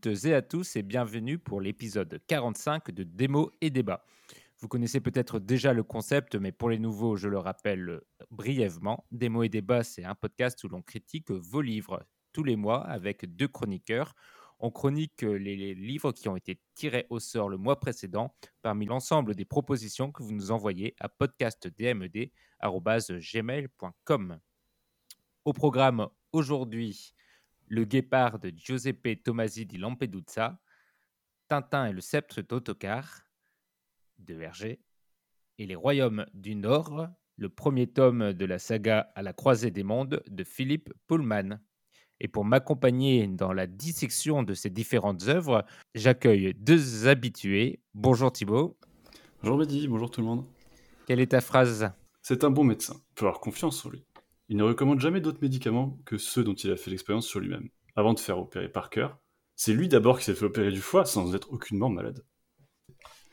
toutes et à tous et bienvenue pour l'épisode 45 de Démo et Débat. Vous connaissez peut-être déjà le concept, mais pour les nouveaux, je le rappelle brièvement. Démo et Débat, c'est un podcast où l'on critique vos livres tous les mois avec deux chroniqueurs. On chronique les, livres qui ont été tirés au sort le mois précédent parmi l'ensemble des propositions que vous nous envoyez à podcastdmd.gmail.com. Au programme aujourd'hui, Le Guépard de Giuseppe Tomasi di Lampedusa, Tintin et le sceptre d'Autocar de Hergé, et Les Royaumes du Nord, le premier tome de la saga À la croisée des mondes de Philippe Pullman. Et pour m'accompagner dans la dissection de ces différentes œuvres, j'accueille deux habitués. Bonjour Thibaut. Bonjour Mehdi, bonjour tout le monde. Quelle est ta phrase? C'est un bon médecin, il faut avoir confiance en lui. Il ne recommande jamais d'autres médicaments que ceux dont il a fait l'expérience sur lui-même. Avant de faire opérer par cœur, c'est lui d'abord qui s'est fait opérer du foie sans être aucunement malade.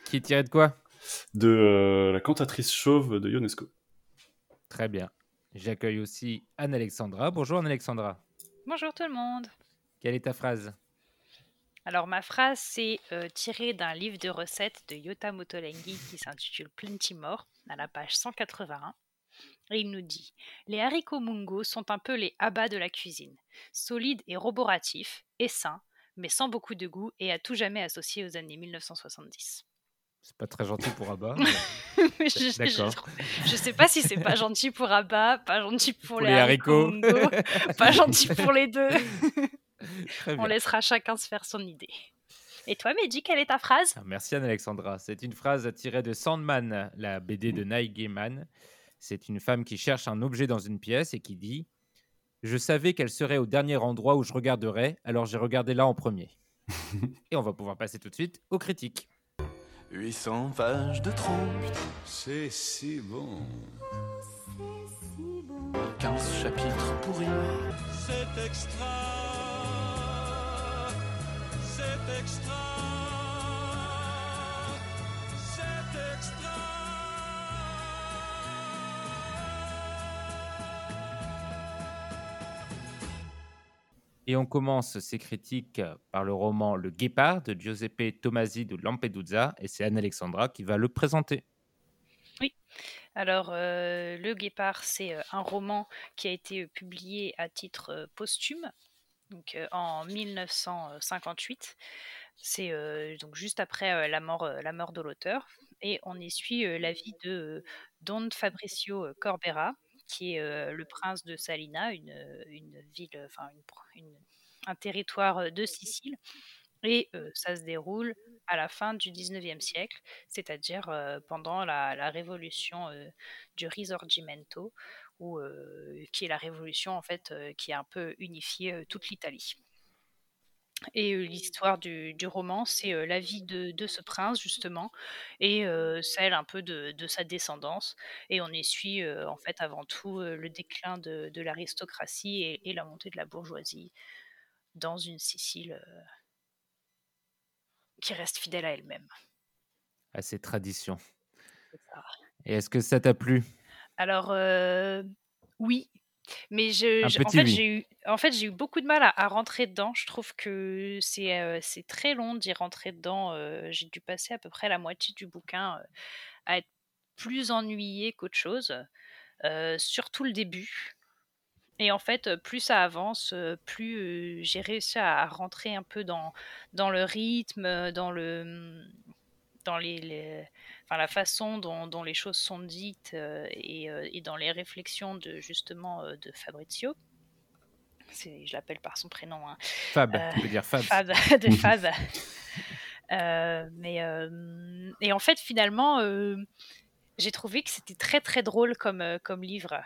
Qui est tiré de quoi? De euh, la cantatrice chauve de Ionesco. Très bien. J'accueille aussi Anne-Alexandra. Bonjour Anne-Alexandra. Bonjour tout le monde. Quelle est ta phrase? Alors ma phrase c'est euh, tirée d'un livre de recettes de Yota Motolengi qui s'intitule Plenty More à la page 181. Et il nous dit Les haricots mungo sont un peu les abats de la cuisine, solides et roboratifs, et sains, mais sans beaucoup de goût et à tout jamais associés aux années 1970. C'est pas très gentil pour Abba. Mais je, D'accord. je- je sais pas si c'est pas gentil pour Abba, pas gentil pour, Pour les, les haricots, haricots. mungo, pas gentil pour les deux. On laissera chacun se faire son idée. Et toi, Mehdi, quelle est ta phrase? Ah, Merci Anne-Alexandra. C'est une phrase tirée de Sandman, la BD de Neil Gaiman. C'est une femme qui cherche un objet dans une pièce et qui dit Je savais qu'elle serait au dernier endroit où je regarderais, alors j'ai regardé là en premier. et on va pouvoir passer tout de suite aux critiques. 800 pages de trop, C'est si bon. 15 chapitres pourris. C'est extra. C'est extra. Et on commence ces critiques par le roman Le Guépard de Giuseppe Tomasi de Lampedusa. Et c'est Anne-Alexandra qui va le présenter. Alors, euh, Le Guépard, c'est euh, un roman qui a été euh, publié à titre posthume, donc en 1958. C'est donc juste après la mort, la mort de l'auteur, et on y suit la vie de Don Fabricio Corbera, qui est le prince de Salina, une, ville, enfin un territoire de Sicile, et ça se déroule à la fin du 19e siècle, c'est-à-dire pendant la, révolution du Risorgimento, qui est la révolution en fait qui a un peu unifié toute l'Italie. Et euh, l'histoire du, du roman, c'est euh, la vie de, de ce prince justement, et euh, celle un peu de, de sa descendance. Et on y suit en fait avant tout le déclin de, de l'aristocratie et, et la montée de la bourgeoisie dans une Sicile qui reste fidèle à elle-même. À ces traditions. Et est-ce que ça t'a plu? Alors, oui, mais je, Un je- en fait, oui. j'ai eu, en fait, j'ai eu beaucoup de mal à, à rentrer dedans. Je trouve que c'est euh, c'est très long d'y rentrer dedans. euh, j'ai dû passer à peu près la moitié du bouquin euh, à être plus ennuyée qu'autre chose, surtout le début. Et en fait, plus ça avance, plus j'ai réussi à rentrer un peu dans, dans le rythme, dans le dans les, les- enfin, la façon dont, dont les choses sont dites euh, et, euh, et dans les réflexions de justement euh, de Fabrizio. C'est- Je l'appelle par son prénom. hein. Fab, tu peux dire Fab. Fab, de Fab. Mais et en fait finalement j'ai trouvé que c'était très très drôle comme comme livre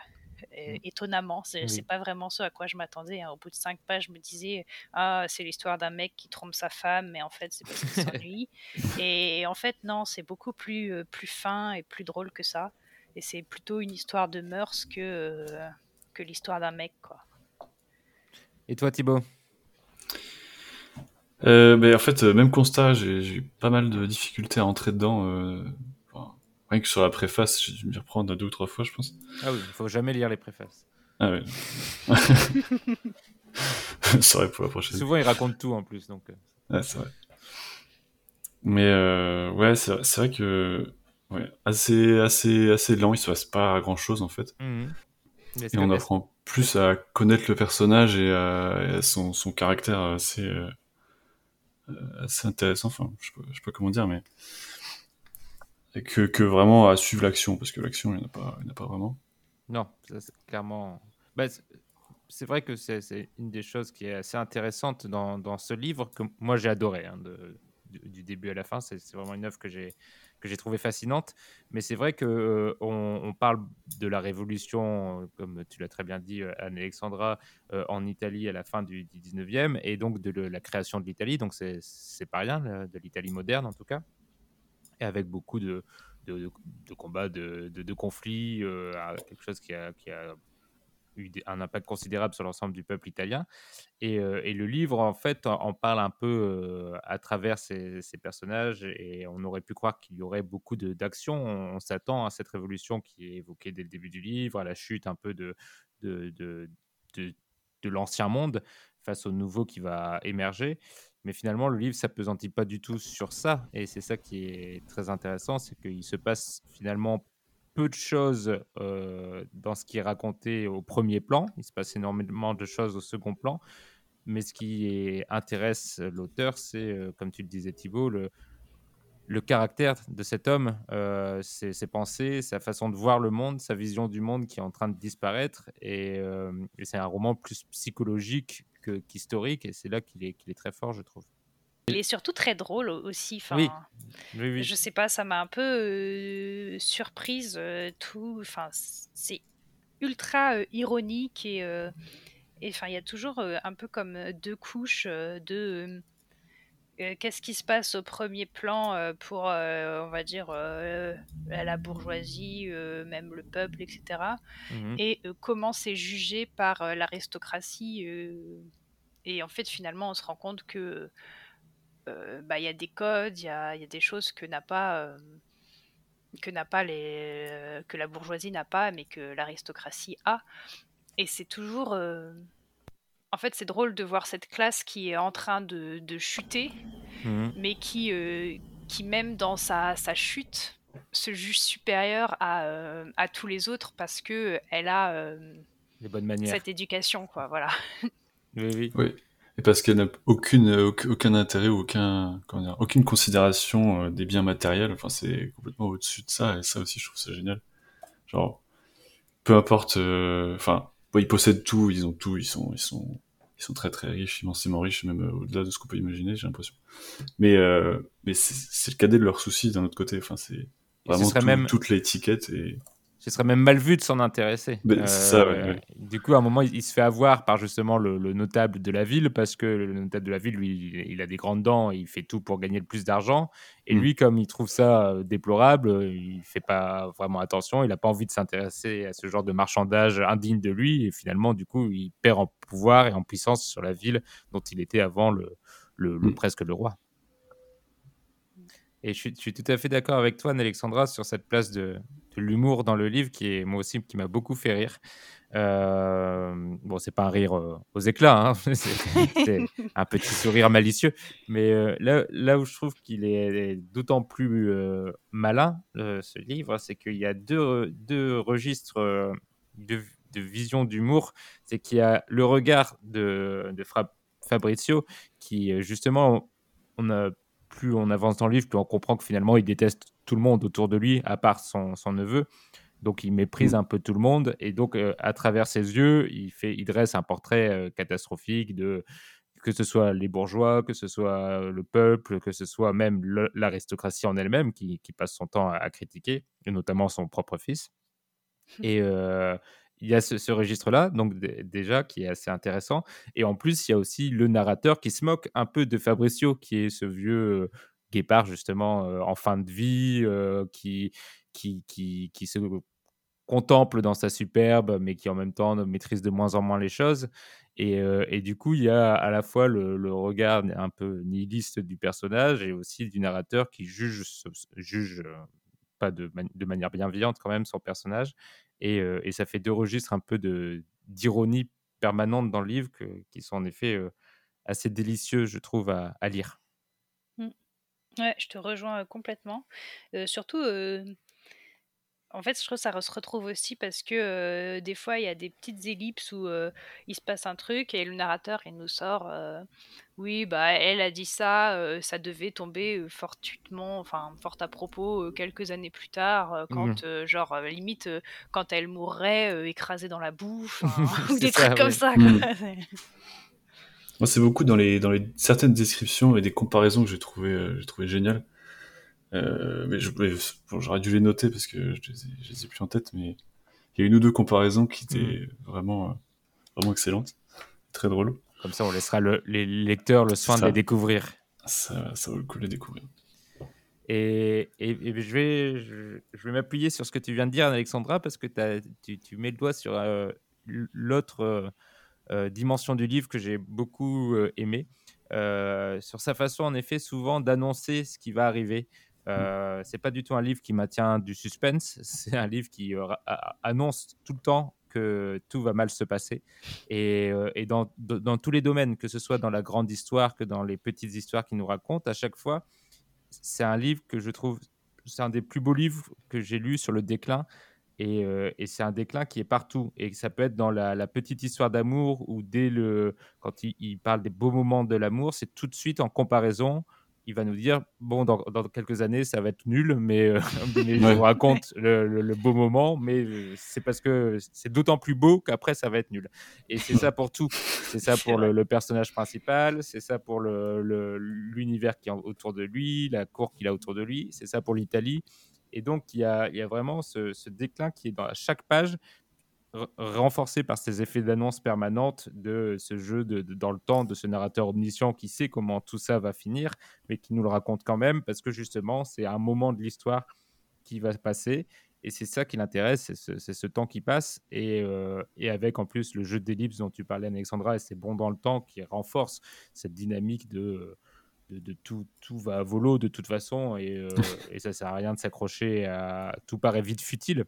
Euh, étonnamment c'est Oui. pas vraiment ce à quoi je m'attendais hein. au bout de cinq pages je me disais ah c'est l'histoire d'un mec qui trompe sa femme mais en fait c'est parce qu'il s'ennuie et, en fait non c'est beaucoup plus euh, plus fin et plus drôle que ça et c'est plutôt une histoire de mœurs que euh, que l'histoire d'un mec quoi Et toi, Thibaut? Euh, ben, en fait, même constat, j'ai j'ai eu pas mal de difficultés à entrer dedans. Rien que sur la préface, j'ai dû m'y reprendre deux ou trois fois, je pense. Ah oui, il faut jamais lire les préfaces. Ah ouais. Ça aurait pour la prochaine. Souvent, ils racontent tout en plus. Donc, euh, Ouais, c'est vrai. Mais euh, ouais, c'est vrai- c'est vrai que ouais, assez, assez, assez lent, il se passe pas grand chose en fait. est-ce Et on apprend plus à connaître le personnage et à, et à son, son caractère assez, euh, euh, assez intéressant. Enfin, je sais, pas, je sais pas comment dire, mais et que, vraiment à suivre l'action, parce que l'action, il n'y en, en a pas vraiment. Non, c'est clairement. Bah, c'est- vrai que c'est une des choses qui est assez intéressante dans, dans ce livre que moi j'ai adoré hein, de- du, début à la fin. C'est vraiment une œuvre que j'ai que j'ai trouvé fascinante. Mais c'est vrai que euh, parle de la révolution, comme tu l'as très bien dit, euh, Anne-Alexandra, euh, en Italie à la fin du, du 19e, et donc de la création de l'Italie. Donc c'est pas rien, de l'Italie moderne en tout cas, et avec beaucoup de, combats, de, conflits, euh, quelque chose qui a, eu un impact considérable sur l'ensemble du peuple italien. Et, euh, le livre, en fait, en, parle un peu euh, à travers ces, personnages. Et on aurait pu croire qu'il y aurait beaucoup de- d'action. On, s'attend à cette révolution qui est évoquée dès le début du livre, à la chute un peu de l'ancien monde face au nouveau qui va émerger. Mais finalement, le livre s'apesantit pas du tout sur ça. Et c'est ça qui est très intéressant, c'est qu'il se passe finalement peu de choses euh, dans ce qui est raconté au premier plan. Il se passe énormément de choses au second plan. Mais ce qui intéresse l'auteur, c'est, euh, comme tu le disais Thibault, le, caractère de cet homme, euh, ses, pensées, sa façon de voir le monde, sa vision du monde qui est en train de disparaître. Et c'est un roman plus psychologique que- qu'historique. et c'est là qu'il est, qu'il est très fort, je trouve. Il est surtout très drôle au- aussi. Enfin, Oui. Oui, oui. Je sais pas, ça m'a un peu euh, surprise euh, tout. Enfin, c'est ultra euh, ironique et euh, et, enfin il y a toujours euh, un peu comme deux couches euh, de qu'est-ce qui se passe au premier plan pour euh, on va dire euh, la bourgeoisie, euh, même le peuple, etc. Mhm. Et euh, comment c'est jugé par euh, l'aristocratie. Et en fait, finalement, on se rend compte que euh, bah, il y a des codes, il y a, y a des choses que n'a pas euh, que n'a pas les euh, que la bourgeoisie n'a pas, mais que l'aristocratie a. Et c'est toujours en fait, c'est drôle de voir cette classe qui est en train de, de chuter, Mhm. mais qui, qui même dans sa, sa chute, se juge supérieure à, euh, à tous les autres parce que elle a euh, Les bonnes manières. cette éducation, quoi. Voilà. Oui, oui. Oui. Et parce qu'elle n'a aucune, aucun, intérêt, aucun, comment dire, aucune considération euh, des biens matériels. Enfin, c'est complètement au-dessus de ça. Et ça aussi, je trouve ça génial. Genre, peu importe. euh, Enfin, bon, ils possèdent tout, ils ont tout, ils sont, ils sont, ils sont très très riches, immensément riches, même euh, au-delà de ce qu'on peut imaginer, j'ai l'impression. Mais, euh, mais c'est le cadet de leurs soucis d'un autre côté. Enfin, c'est vraiment tout- même- toute l'étiquette et ce serait même mal vu de s'en intéresser. Ben, c'est ça, ouais, ouais. Du coup, à un moment, il, il se fait avoir par justement le, le notable de la ville, parce que le notable de la ville, lui, il, il a des grandes dents, et il fait tout pour gagner le plus d'argent. Et Mm. lui, comme il trouve ça euh, déplorable, euh, il fait pas vraiment attention, il n'a pas envie de s'intéresser à ce genre de marchandage indigne de lui, et finalement, du coup, il perd en pouvoir et en puissance sur la ville dont il était avant le, le- le- Mm. presque le roi. Et je suis, je suis tout à fait d'accord avec toi, Alexandra, sur cette place de l'humour dans le livre qui est moi aussi qui m'a beaucoup fait rire. Euh, bon, c'est pas un rire euh, aux éclats, hein, c'est un petit sourire malicieux, mais euh, là, là où je trouve qu'il est d'autant plus euh, malin, ce livre, c'est qu'il y a deux, deux registres de, vision d'humour. C'est qu'il y a le regard de, de Fabrizio qui, justement, on a plus on avance dans le livre, plus on comprend que finalement il déteste tout le monde autour de lui, à part son, son neveu. Donc il méprise un peu tout le monde. Et donc, euh, à travers ses yeux, il, fait, il dresse un portrait euh, catastrophique de que ce soit les bourgeois, que ce soit le peuple, que ce soit même l'aristocratie en elle-même qui, qui passe son temps à, à critiquer, et notamment son propre fils. Et euh, il y a ce, registre-là, donc dé- déjà, qui est assez intéressant. Et en plus, il y a aussi le narrateur qui se moque un peu de Fabricio, qui est ce vieux euh, guépard, justement, euh, en fin de vie, euh, qui, qui, qui, se contemple dans sa superbe, mais qui en même temps maîtrise de moins en moins les choses. Et, et du coup, il y a à la fois le, regard un peu nihiliste du personnage et aussi du narrateur qui juge, juge pas de, manière bienveillante quand même son personnage. Et, ça fait deux registres un peu d'ironie permanente dans le livre qui sont en effet assez délicieux, je trouve, à, lire. Mmh. Ouais, je te rejoins complètement. Surtout, en fait, je trouve que ça se retrouve aussi parce que euh, des fois, il y a des petites ellipses où euh, il se passe un truc et le narrateur, il nous sort euh, Oui, bah, elle a dit ça, euh, ça devait tomber fortuitement, enfin, fort à propos, euh, quelques années plus tard, euh, quand, genre, euh, limite, euh, quand elle mourrait euh, écrasée dans la boue, enfin, ou C'est des ça, trucs comme ça. Mm. Moi, c'est beaucoup dans les, dans les certaines descriptions et des comparaisons que j'ai trouvé, euh, j'ai trouvé géniales. Euh, mais j'aurais dû les noter parce que je les, ai, je les ai plus en tête, mais il y a une ou deux comparaisons qui étaient vraiment, euh, vraiment excellentes, très drôles. Comme ça, on laissera le- les lecteurs le soin de les découvrir. Ça, ça vaut le coup de les découvrir. Et, et- et je vais, je, je vais m'appuyer sur ce que tu viens de dire, Alexandra, parce que t'as- tu, tu mets le doigt sur euh, l'autre dimension du livre que j'ai beaucoup euh, aimé. Euh, sur sa façon, en effet, souvent d'annoncer ce qui va arriver. Euh, c'est pas du tout un livre qui maintient du suspense, c'est un livre qui euh, annonce tout le temps que tout va mal se passer. Et, euh, dans, tous les domaines, que ce soit dans la grande histoire que dans les petites histoires qu'il nous raconte, à chaque fois, c'est un livre que je trouve, c'est un des plus beaux livres que j'ai lu sur le déclin. Et, c'est un déclin qui est partout. Et ça peut être dans la, petite histoire d'amour ou dès le, quand il parle des beaux moments de l'amour, c'est tout de suite en comparaison. Il va nous dire bon, dans, dans quelques années, ça va être nul, mais, euh, mais je vous raconte le, le- le beau moment. Mais euh, c'est parce que c'est d'autant plus beau qu'après, ça va être nul. Et c'est ça pour tout. C'est ça pour le, personnage principal, c'est ça pour l'univers qui est autour de lui, la cour qu'il a autour de lui, c'est ça pour l'Italie. Et donc, il y a, il y a vraiment ce, ce déclin qui est dans à chaque page, renforcé par ces effets d'annonce permanente de ce jeu de, de- dans le temps de ce narrateur omniscient qui sait comment tout ça va finir, mais qui nous le raconte quand même, parce que justement, c'est un moment de l'histoire qui va se passer. Et c'est ça qui l'intéresse, c'est ce, temps qui passe. Et, euh, et avec en plus le jeu d'ellipse dont tu parlais, Alexandra, et c'est bon dans le temps qui renforce cette dynamique de, de, de tout, tout va à volo de toute façon. Et, euh, et ça sert à rien de s'accrocher à. Tout paraît vite futile.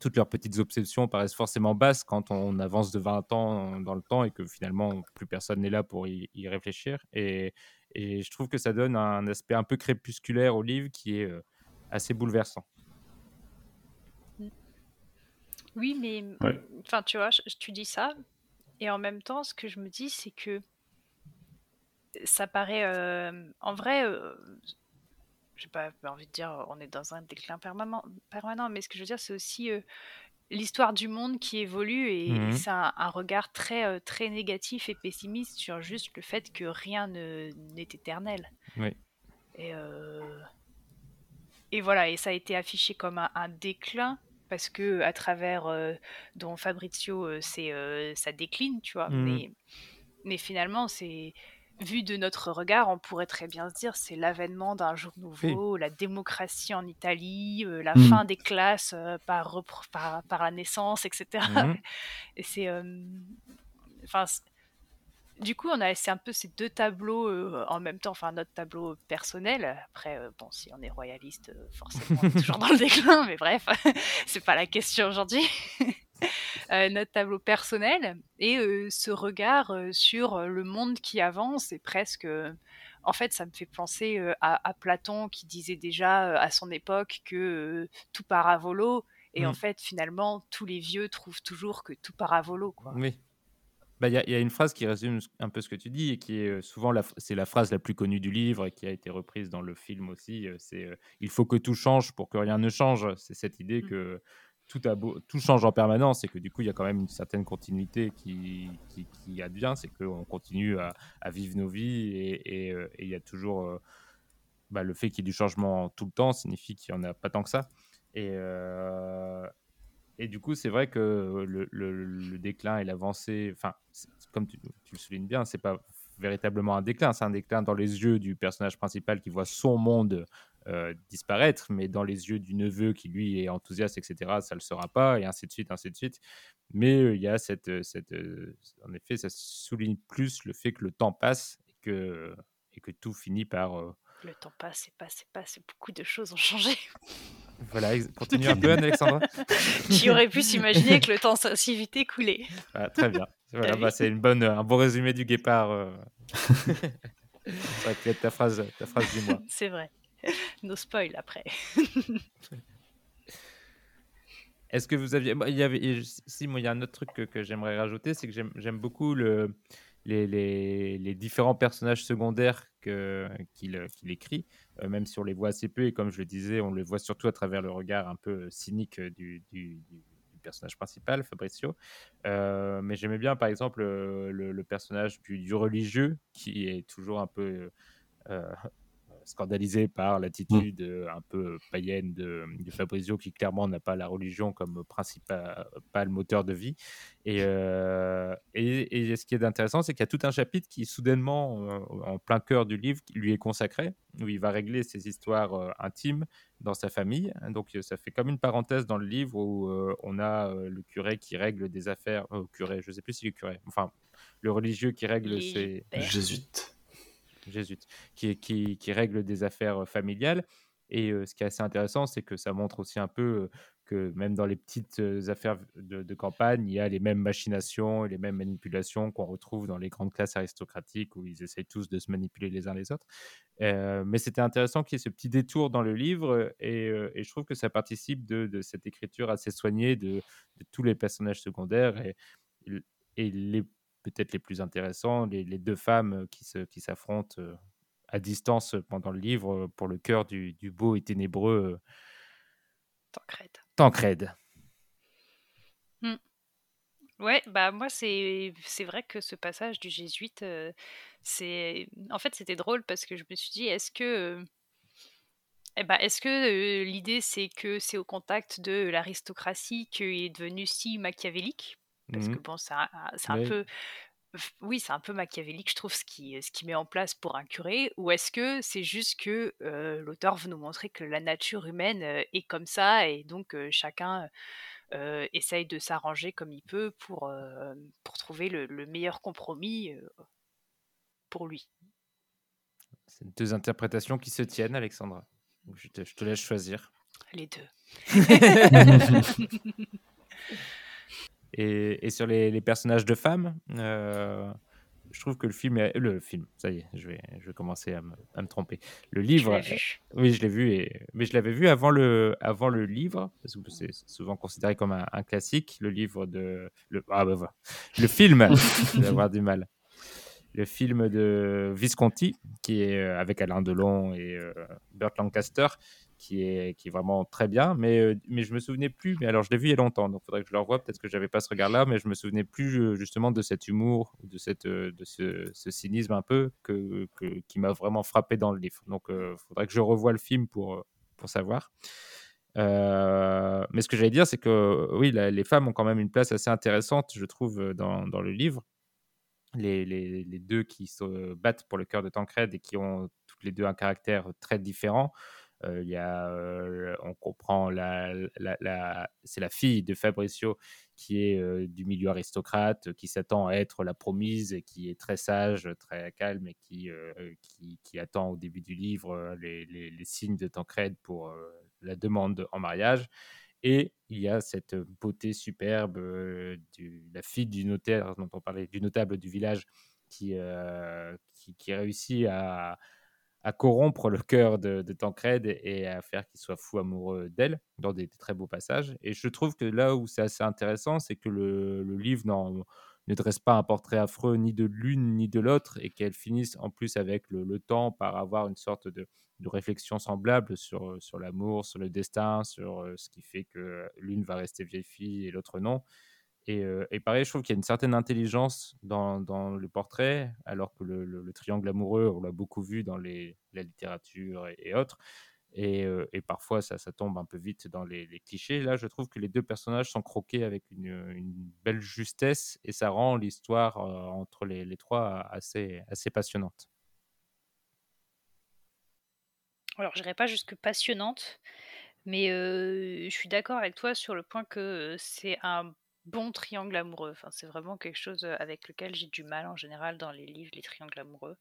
Toutes leurs petites obsessions paraissent forcément basses quand on avance de 20 ans dans le temps et que finalement plus personne n'est là pour y, y réfléchir. Et, et je trouve que ça donne un aspect un peu crépusculaire au livre qui est euh, assez bouleversant. Oui, mais Ouais. enfin, tu vois, je- tu dis ça, et en même temps, ce que je me dis, c'est que ça paraît, euh, en vrai, euh, j'ai pas envie de dire, on est dans un déclin permanent, permanent, mais ce que je veux dire, c'est aussi euh, l'histoire du monde qui évolue, et Mhm. c'est un, un regard très, euh, très négatif et pessimiste sur juste le fait que rien ne- n'est éternel. Oui. Et, euh, et voilà, et ça a été affiché comme un, un déclin parce que à travers euh, dont Fabrizio, c'est ça décline, tu vois. Mais, mais finalement, c'est vu de notre regard, on pourrait très bien se dire c'est l'avènement d'un jour nouveau, la démocratie en Italie, euh, la Mhm. fin des classes euh, par, repr- par par la naissance, etc. Mhm. Et c'est euh, enfin du coup, on a c'est un peu ces deux tableaux en même temps, enfin notre tableau personnel. Après, bon, si on est royaliste, forcément, on est toujours dans le déclin, mais bref, c'est pas la question aujourd'hui. Euh, notre tableau personnel et euh, ce regard euh, sur le monde qui avance et presque. en fait, ça me fait penser à, à Platon qui disait déjà à son époque que tout part à volo. Et en Mm. fait, finalement, tous les vieux trouvent toujours que tout part à volo. Quoi. Oui. Bah, Il y, a- il y a une phrase qui résume un peu ce que tu dis et qui est souvent la, c'est la phrase la plus connue du livre et qui a été reprise dans le film aussi. C'est euh, il faut que tout change pour que rien ne change. C'est cette idée Mm. que tout, change en permanence et que du coup il y a quand même une certaine continuité qui, qui, advient. C'est qu'on continue à, vivre nos vies et, euh, il y a toujours euh, bah, le fait qu'il y ait du changement tout le temps signifie qu'il n'y en a pas tant que ça. Et, euh, et du coup, c'est vrai que le, déclin et l'avancée, enfin, comme tu, tu le soulignes bien, c'est pas véritablement un déclin, c'est un déclin dans les yeux du personnage principal qui voit son monde euh, disparaître, mais dans les yeux du neveu qui lui est enthousiaste, etc., ça ne le sera pas, et ainsi de suite, ainsi de suite. Mais euh, il y a cette, euh, cette en effet, ça souligne plus le fait que le temps passe et que, et que tout finit par, Le temps passe et passe et passe et beaucoup de choses ont changé. voilà, continue un peu, Anne-Alexandra. Qui aurait pu s'imaginer que le temps s'est si vite écoulé Ah, très bien. Voilà, bah, c'est une bonne, un bon résumé du guépard. euh. ça pu être ta phrase, ta phrase du mois. C'est vrai. No spoil après. Est-ce que vous aviez. Il y avait... Si, moi, il y a un autre truc que, j'aimerais rajouter, c'est que j'aime beaucoup le... les, différents personnages secondaires qu'il écrit, euh, même si on les voit assez peu, et comme je le disais, on les voit surtout à travers le regard un peu cynique du, du- personnage principal, Fabricio. Euh, mais j'aimais bien, par exemple, euh, le, personnage du, religieux, qui est toujours un peu. euh, scandalisé par l'attitude euh, un peu païenne de, de Fabrizio, qui clairement n'a pas la religion comme principal moteur de vie. Et, euh, et, et ce qui est intéressant, c'est qu'il y a tout un chapitre qui, soudainement, euh, en plein cœur du livre, lui est consacré, où il va régler ses histoires euh, intimes dans sa famille. Donc, euh, ça fait comme une parenthèse dans le livre où euh, on a euh, le curé qui règle des affaires. euh, curé, je ne sais plus si le curé. Enfin, le religieux qui règle Les ses. pères. Jésus, qui, règle des affaires euh, familiales. Et euh, ce qui est assez intéressant, c'est que ça montre aussi un peu euh, que même dans les petites affaires de, campagne, il y a les mêmes machinations les mêmes manipulations qu'on retrouve dans les grandes classes aristocratiques où ils essayent tous de se manipuler les uns les autres. Mais c'était intéressant qu'il y ait ce petit détour dans le livre et, je trouve que ça participe de, cette écriture assez soignée de, tous les personnages secondaires et les peut-être les plus intéressants, les, les deux femmes qui se- qui s'affrontent euh, à distance pendant le livre euh, pour le cœur du, du beau et ténébreux euh, Tancred. Tancred. Ouais, bah moi c'est c'est vrai que ce passage du jésuite, euh, c'est en fait c'était drôle parce que je me suis dit est-ce que euh, eh ben, est-ce que euh, l'idée c'est que c'est au contact de l'aristocratie qu'il est devenu si machiavélique? Parce que Mhm. bon c'est un, peu oui c'est un peu machiavélique je trouve ce qui ce qui met en place pour un curé ou est-ce que c'est juste que euh, l'auteur veut nous montrer que la nature humaine euh, est comme ça et donc euh, chacun essaye de s'arranger comme il peut pour, pour trouver le, le meilleur compromis pour lui. C'est deux interprétations qui se tiennent, Alexandra. Je te, je te laisse choisir. Les deux. Et, et sur les, les personnages de femmes, euh, je trouve que le film, est, le film, ça y est, je vais, je vais commencer à me, à me tromper. Le livre, Oui, je l'ai vu, et... mais je l'avais vu avant le, avant le livre, parce que c'est souvent considéré comme un, un classique, le livre de... Le... Ah bah voilà. Le film, je vais avoir du mal. Le film de Visconti, qui est euh, avec Alain Delon et euh, Burt Lancaster, qui est, vraiment très bien, mais, mais je me souvenais plus, mais alors je l'ai vu il y a longtemps, donc il faudrait que je le revoie, peut-être que j'avais pas ce regard-là, mais je me souvenais plus justement de cet humour, de, ce, cynisme un peu qui m'a vraiment frappé dans le livre. Donc il faudrait que je revoie le film pour, savoir. Mais ce que j'allais dire, c'est que oui, les femmes ont quand même une place assez intéressante, je trouve, dans, le livre. Les- les deux qui se battent pour le cœur de Tancred et qui ont toutes les deux un caractère très différent. Euh, il y a, euh, on comprend, la, la- c'est la fille de Fabricio qui est euh, du milieu aristocrate, qui s'attend à être la promise, qui est très sage, très calme et qui, qui, qui attend au début du livre les, les- signes de Tancred pour la demande en mariage. Et il y a cette beauté superbe de la fille du notaire dont on parlait, du notable du village, qui, qui réussit à, à corrompre le cœur de, Tancred et, à faire qu'il soit fou amoureux d'elle dans des très beaux passages. Et je trouve que là où c'est assez intéressant, c'est que le, livre ne dresse pas un portrait affreux ni de l'une ni de l'autre et qu'elle finisse en plus avec le, temps par avoir une sorte de, de réflexion semblable sur, sur l'amour, sur le destin, sur euh, ce qui fait que l'une va rester vieille fille et l'autre non. Et, pareil, je trouve qu'il y a une certaine intelligence dans, le portrait, alors que le, le- le triangle amoureux, on l'a beaucoup vu dans la littérature et, autres. Et, parfois, ça, tombe un peu vite dans les, clichés. Là, je trouve que les deux personnages sont croqués avec une, belle justesse et ça rend l'histoire entre les, trois assez, passionnante. Alors, je dirais pas jusque passionnante, mais je suis d'accord avec toi sur le point que c'est un bon triangle amoureux. Enfin, c'est vraiment quelque chose avec lequel j'ai du mal en général dans les livres, les triangles amoureux.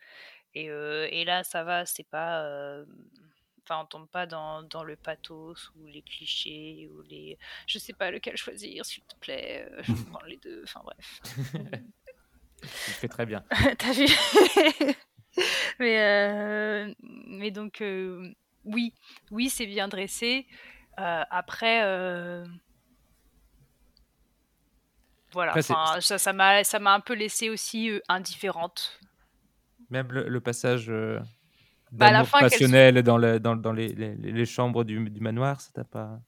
Et, euh, et là, ça va, c'est pas. euh, Enfin, on tombe pas dans, dans le pathos ou les clichés ou les. Je sais pas lequel choisir, s'il te plaît. Je prendre les deux. Enfin, bref. Tu fais très bien. T'as vu? Mais, euh, mais donc, oui, oui, c'est bien dressé. Après, voilà, Après, ça ça m'a ça m'a un peu laissé aussi euh, indifférente. Même le, le passage euh, Bah, la d'amour fin, passionnel dans, le, dans, dans les, les, les chambres du, du manoir, ça t'a pas...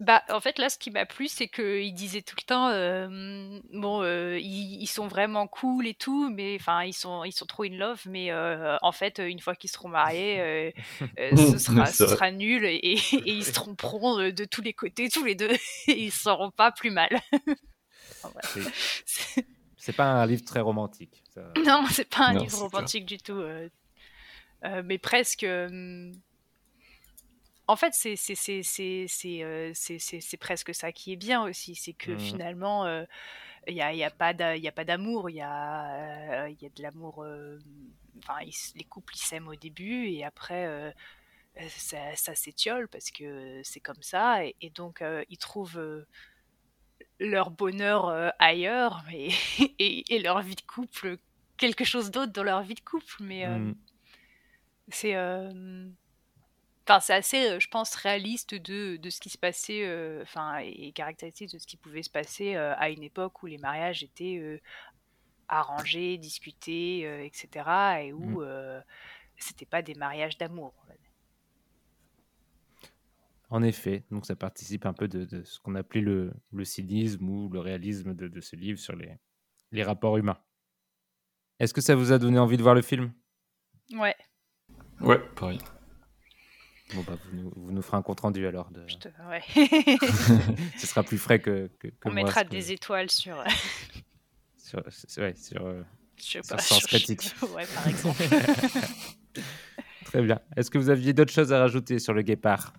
Bah, en fait, là, ce qui m'a plu, c'est qu'il disait tout le temps, euh, bon, euh, ils, ils sont vraiment cool et tout, mais enfin, ils sont, ils sont trop in love, mais euh, en fait, une fois qu'ils seront mariés, euh, euh, ce, sera, ce nul et, et ils se tromperont de, de tous les côtés, tous les deux, et ils seront pas plus mal. C'est- pas un livre très romantique. ça. non, c'est pas un Non, livre clair. romantique du tout, euh, euh, mais presque. euh, en fait, c'est euh, presque ça qui est bien aussi, c'est que Mhm. finalement, euh, il y a y a pas d'amour, il y a euh, il y a de l'amour. euh, Enfin, les couples ils s'aiment au début et après ça, ça s'étiole parce que c'est comme ça et, et donc euh, ils trouvent euh, leur bonheur euh, ailleurs et, et, et leur vie de couple quelque chose d'autre dans leur vie de couple, mais euh, Mm. c'est euh, enfin c'est assez je pense réaliste de, de ce qui se passait enfin et caractéristique de ce qui pouvait se passer à une époque où les mariages étaient arrangés discutés etc et où euh, c'était pas des mariages d'amour on va dire. En effet, donc ça participe un peu de, de ce qu'on appelait le, le cynisme ou le réalisme de, de ce livre sur les, les rapports humains. Est-ce que ça vous a donné envie de voir le film? Ouais Ouais, pareil. Bon, bah, vous, nous, vous nous ferez un compte-rendu alors. De... je te- ouais. Ce sera plus frais que, que, que on moi, mettra que- des étoiles sur sur, c'est- ouais, sur, euh, je sais Sur pas, Sens sur- Critique. ouais par exemple Très bien. Est-ce que vous aviez d'autres choses à rajouter sur le guépard?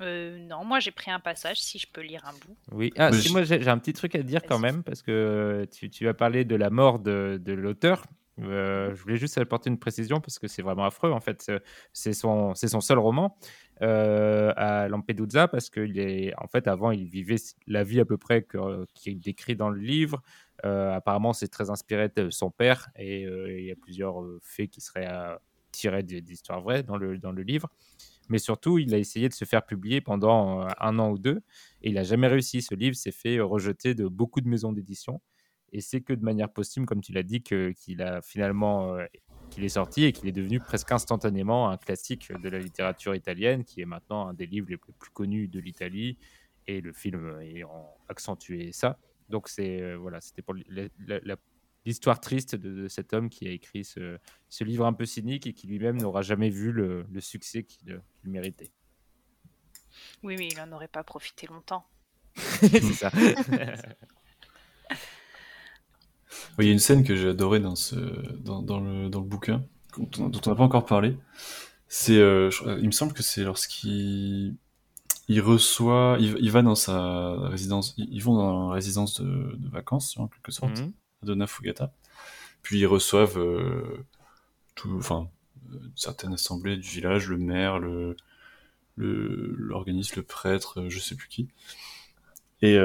Euh, non moi j'ai pris un passage si je peux lire un bout Oui. Ah, si, moi j'ai un petit truc à te dire quand même, parce que euh, tu, tu as parlé de la mort de, de l'auteur. Euh, je voulais juste apporter une précision parce que c'est vraiment affreux en fait. C'est- son, c'est son seul roman euh, à Lampedusa parce qu'il est en fait avant il vivait la vie à peu près qu'il décrit dans le livre. Euh, apparemment c'est très inspiré de son père et euh, il y a plusieurs faits qui seraient tirés d'histoires vraies dans le, dans le livre. Mais surtout, il a essayé de se faire publier pendant euh, un an ou deux et il n'a jamais réussi. Ce livre s'est fait euh, rejeter de beaucoup de maisons d'édition. Et c'est que de manière posthume, comme tu l'as dit, qu'il a finalement euh, qu'il est sorti et qu'il est devenu presque instantanément un classique de la littérature italienne, qui est maintenant un des livres les plus, connus de l'Italie. Et le film ayant accentué ça. Donc c'est voilà, c'était pour la- la- la- l'histoire triste de, de cet homme qui a écrit ce, ce livre un peu cynique et qui lui-même n'aura jamais vu le, le succès qu'il qu'il méritait. oui mais il en aurait pas profité longtemps c'est ça. Oui, Il y a une scène que j'ai adorée dans, ce, dans, dans, le, dans le bouquin, dont on dont on n'a pas encore parlé. C'est, euh, je- il me semble que c'est lorsqu'il il reçoit, il, il va dans sa résidence, ils vont dans la résidence de, de vacances, en quelque sorte, Mhm. Donna Fugata. Puis ils reçoivent euh, tout, enfin, euh, une certaine assemblée du village, le maire, le, le, l'organisme, le prêtre, euh, je sais plus qui. Et,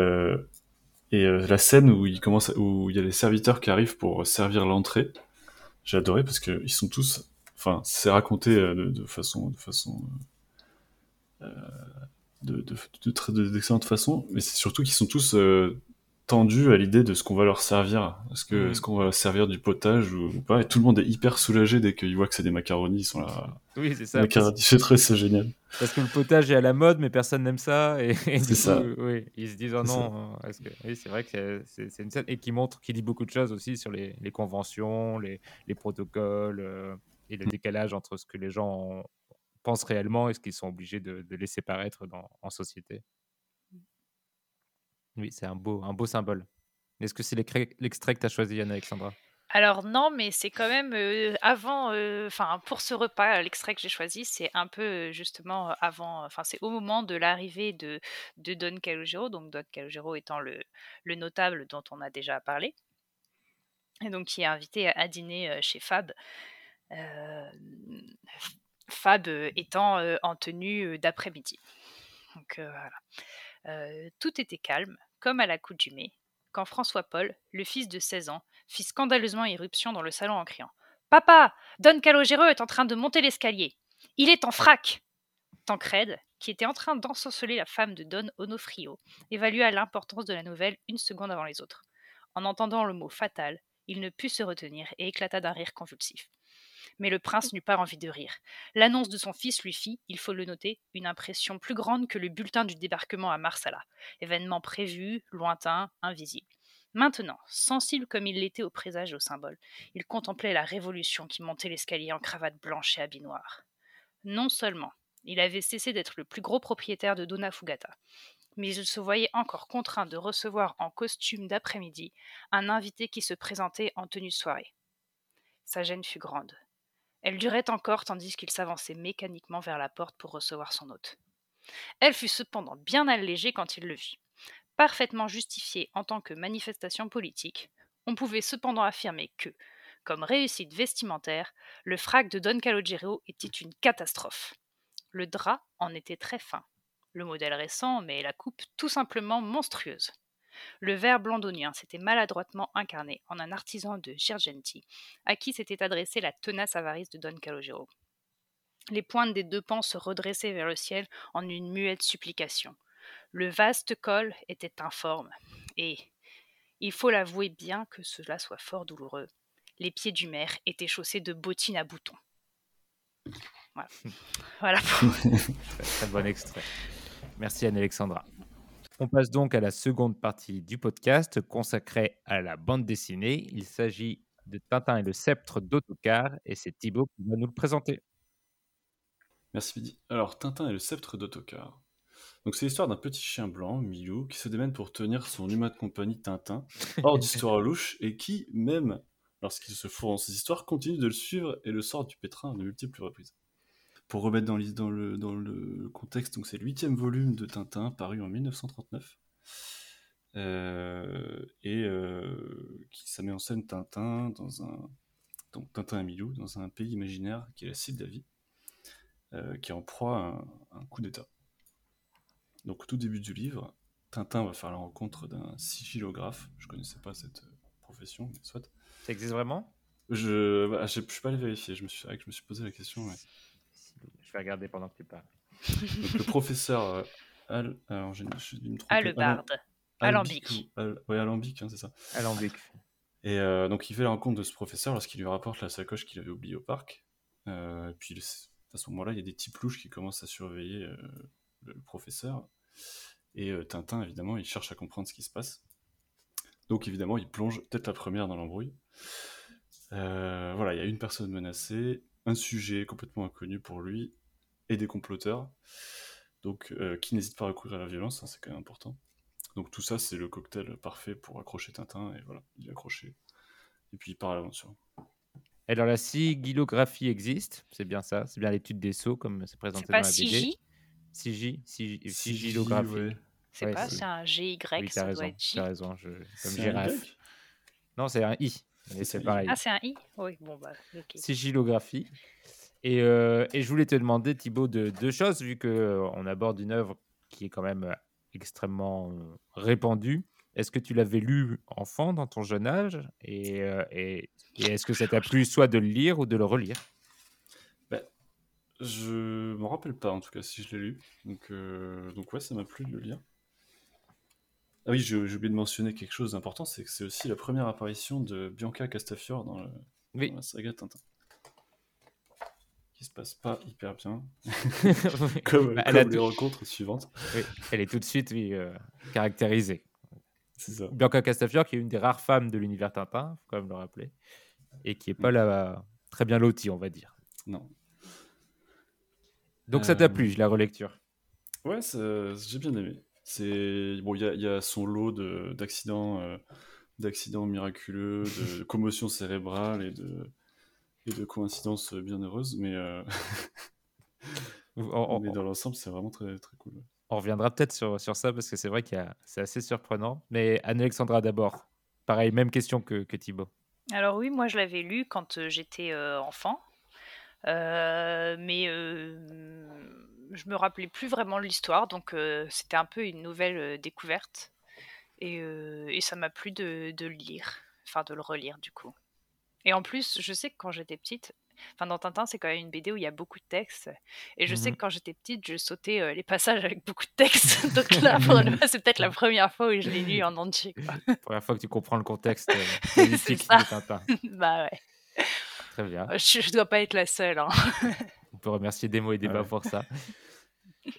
et la scène où il commence, où il y a les serviteurs qui arrivent pour servir l'entrée, j'ai adoré parce que ils sont tous, enfin, c'est raconté de, façon, de façon, euh, de, de, de très de- d'excellente façon, mais c'est surtout qu'ils sont tous tendus à l'idée de ce qu'on va leur servir. Est-ce que, est-ce qu'on va servir du potage ou, ou pas? Et tout le monde est hyper soulagé dès qu'ils voient que c'est des macaronis. Ils sont là. Oui, c'est ça. Macaroni, c'est très, c'est génial. Parce que le potage est à la mode, mais personne n'aime ça. Et, C'est ça. coup, oui, ils se disent, oh non. euh, est-ce que... Oui, c'est vrai que c'est- une scène et qui montre, qui dit beaucoup de choses aussi sur les, les conventions, les, les protocoles euh, et le décalage entre ce que les gens pensent réellement et ce qu'ils sont obligés de, de laisser paraître dans, en société. Oui, c'est un beau, un beau symbole. Est-ce que c'est l'extrait que tu as choisi, Anne-Alexandra Alors non, mais c'est quand même euh, avant, euh, enfin pour ce repas, l'extrait que j'ai choisi, c'est un peu euh, justement avant, enfin c'est au moment de l'arrivée de, de Don Calogero, donc Don Calogero étant le, le notable dont on a déjà parlé, et donc qui est invité à, dîner chez Fab. Fab étant en tenue d'après-midi. Donc voilà. Euh, tout était calme, comme à l'accoutumée, quand François-Paul, le fils de 16 ans, fit scandaleusement irruption dans le salon en criant Papa, Don Calogero est en train de monter l'escalier. Il est en frac Tancred, qui était en train d'ensorceler la femme de Don Onofrio, évalua l'importance de la nouvelle une seconde avant les autres. En entendant le mot fatal, il ne put se retenir et éclata d'un rire convulsif. Mais le prince n'eut pas envie de rire. L'annonce de son fils lui fit, il faut le noter, une impression plus grande que le bulletin du débarquement à Marsala, événement prévu, lointain, invisible. Maintenant, sensible comme il l'était au présage et au symbole, il contemplait la révolution qui montait l'escalier en cravate blanche et habit noir. Non seulement il avait cessé d'être le plus gros propriétaire de Dona Fugata, mais il se voyait encore contraint de recevoir en costume d'après-midi un invité qui se présentait en tenue soirée. Sa gêne fut grande. Elle durait encore tandis qu'il s'avançait mécaniquement vers la porte pour recevoir son hôte. Elle fut cependant bien allégée quand il le vit. Parfaitement justifiée en tant que manifestation politique, on pouvait cependant affirmer que, comme réussite vestimentaire, le frac de Don Calogero était une catastrophe. Le drap en était très fin, le modèle récent, mais la coupe tout simplement monstrueuse. Le vert blanc d'oignon s'était maladroitement incarné en un artisan de Girgenti, à qui s'était adressée la tenace avarice de Don Calogero. Les pointes des deux pans se redressaient vers le ciel en une muette supplication. Le vaste col était informe, et, il faut l'avouer bien que cela soit fort douloureux, les pieds du maire étaient chaussés de bottines à boutons. Voilà. voilà pour- Très, très bon extrait. Merci Anne-Alexandra. On passe donc à la seconde partie du podcast consacrée à la bande dessinée. Il s'agit de Tintin et le sceptre d'autocar et c'est Thibaut qui va nous le présenter. Merci Midi. Alors, Tintin et le sceptre d'autocar. Donc, c'est l'histoire d'un petit chien blanc, Milou, qui se démène pour tenir son humain de compagnie Tintin, hors d'histoire louche, et qui, même lorsqu'il se fourre dans ses histoires, continue de le suivre et le sort du pétrin de multiples reprises. Pour remettre dans, le, dans le contexte, donc c'est le huitième volume de Tintin, paru en 1939, euh, et euh, qui ça met en scène Tintin dans un donc Tintin et Milou dans un pays imaginaire qui est la Sildavie, euh, qui est en proie à un, un coup d'État. Donc au tout début du livre, Tintin va faire la rencontre d'un sigillographe. Je connaissais pas cette profession, mais soit. Ça existe vraiment? Je bah, je je suis pas allé vérifier. Je me suis, je me suis posé la question. ouais. Je vais regarder pendant que tu parles. Donc le professeur euh, Al, alors j'ai je vais me tromper. Al- Alambic. Albic ou Al- ouais, Alambic, hein, c'est ça. Alambic. Et euh, donc il fait la rencontre de ce professeur lorsqu'il lui rapporte la sacoche qu'il avait oubliée au parc. Euh, et puis à ce moment-là, il y a des petits louches qui commencent à surveiller euh, le professeur. Et euh, Tintin, évidemment, il cherche à comprendre ce qui se passe. Donc évidemment, il plonge tête la première dans l'embrouille. Euh, voilà, il y a une personne menacée, un sujet complètement inconnu pour lui, et des comploteurs. Donc euh, qui n'hésitent pas à recourir à la violence, hein, c'est quand même important. Donc tout ça, c'est le cocktail parfait pour accrocher Tintin, et voilà, il est accroché. Et puis il part à l'aventure. Alors la sigillographie existe, c'est bien ça, c'est bien l'étude des sceaux comme c'est présenté dans la BD. CJ Sigi, sigi- Sigil, sigillographie. ouais. C'est Ouais, pas, c'est- un GY, Oui, ça t'as doit raison, être J. t'as raison, je... comme C'est un girafe. Non, c'est un I, C'est c'est un I. pareil. Ah, c'est un I? Oui, bon, bah, ok. sigillographie. Et, euh, et je voulais te demander, Thibaut, de deux choses, vu qu'on aborde une œuvre qui est quand même euh, extrêmement euh, répandue. Est-ce que tu l'avais lu enfant dans ton jeune âge? Et, euh, et- et est-ce que ça t'a plu soit de le lire ou de le relire? Je m'en rappelle pas en tout cas si je l'ai lu. Donc, euh, donc ouais, ça m'a plu de le lire. Ah oui, j'ai j'ai oublié de mentionner quelque chose d'important, c'est que c'est aussi la première apparition de Bianca Castafiore dans, le- Oui. dans la saga Tintin. Qui se passe pas hyper bien, comme, Bah, comme elle, a les rencontres suivantes. oui, elle est tout de suite oui, euh, caractérisée. C'est ça. Bianca Castafiore, qui est une des rares femmes de l'univers Tintin, faut quand même le rappeler, et qui est pas là très bien lotie, on va dire. Non. Donc ça t'a Euh, plu, la relecture? Ouais, j'ai bien aimé. C'est bon, il y a, il y a son lot de- d'accidents euh, d'accidents miraculeux, de commotion cérébrale et de, et de coïncidences bien heureuses. Mais, euh, On, mais dans l'ensemble, c'est vraiment très, très cool. on reviendra peut-être sur, sur ça parce que c'est vrai qu'il y a- c'est assez surprenant. Mais Anne-Alexandra d'abord. Pareil, même question que, que Thibaut. Alors oui, moi je l'avais lu quand euh, j'étais euh, enfant, Euh, mais euh, je me rappelais plus vraiment de l'histoire, donc euh, c'était un peu une nouvelle euh, découverte. Et, euh, et ça m'a plu de, de le lire, enfin de le relire du coup. Et en plus, je sais que quand j'étais petite, enfin dans Tintin, c'est quand même une BD où il y a beaucoup de textes. Et je sais Mhm. que quand j'étais petite, je sautais euh, les passages avec beaucoup de textes. donc là, c'est peut-être la première fois où je l'ai lu en entier. quoi. Première fois que tu comprends le contexte euh, politique de Tintin. bah ouais, Très bien. je, je dois pas être la seule. hein. On peut remercier Demo et Débat Ouais. pour ça.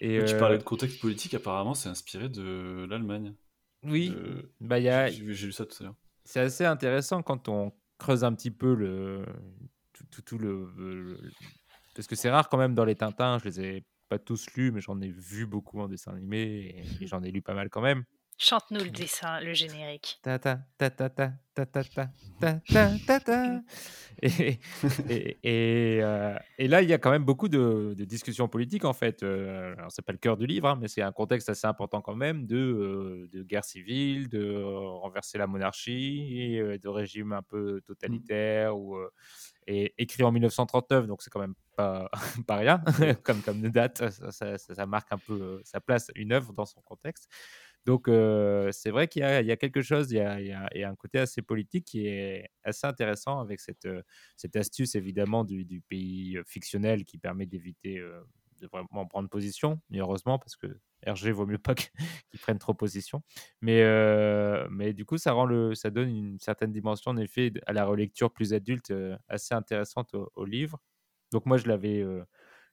Et, Tu euh, parlais de contexte politique, apparemment, c'est inspiré de l'Allemagne. Oui, Euh, bah, il y a, j'ai lu ça tout à l'heure. c'est assez intéressant quand on creuse un petit peu le tout, parce que c'est rare quand même dans les Tintins. Je les ai pas tous lus, mais j'en ai vu beaucoup en dessin animé et j'en ai lu pas mal quand même. Chante-nous le dessin, le générique. Ta ta ta ta ta ta ta ta ta ta ta ta. Et, et, et, euh, et là, il y a quand même beaucoup de, de discussions politiques en fait. Euh, alors, c'est pas le cœur du livre, hein, mais c'est un contexte assez important quand même de, euh, de guerre civile, de euh, renverser la monarchie, et, euh, de régime un peu totalitaire ou euh, et écrit en 1939, donc c'est quand même pas, pas rien comme, comme date. Ça, ça- marque un peu euh, sa place, une œuvre dans son contexte. Donc, c'est vrai qu'il y, a quelque chose, il y a, un côté assez politique qui est assez intéressant avec cette, cette astuce, évidemment, du, pays fictionnel qui permet d'éviter de vraiment prendre position. Heureusement, parce que RG vaut mieux pas que- qu'il prenne trop position. Mais, mais du coup, ça, rend le, ça donne une certaine dimension, en effet, à la relecture plus adulte, assez intéressante au, au livre. Donc, moi, je l'avais,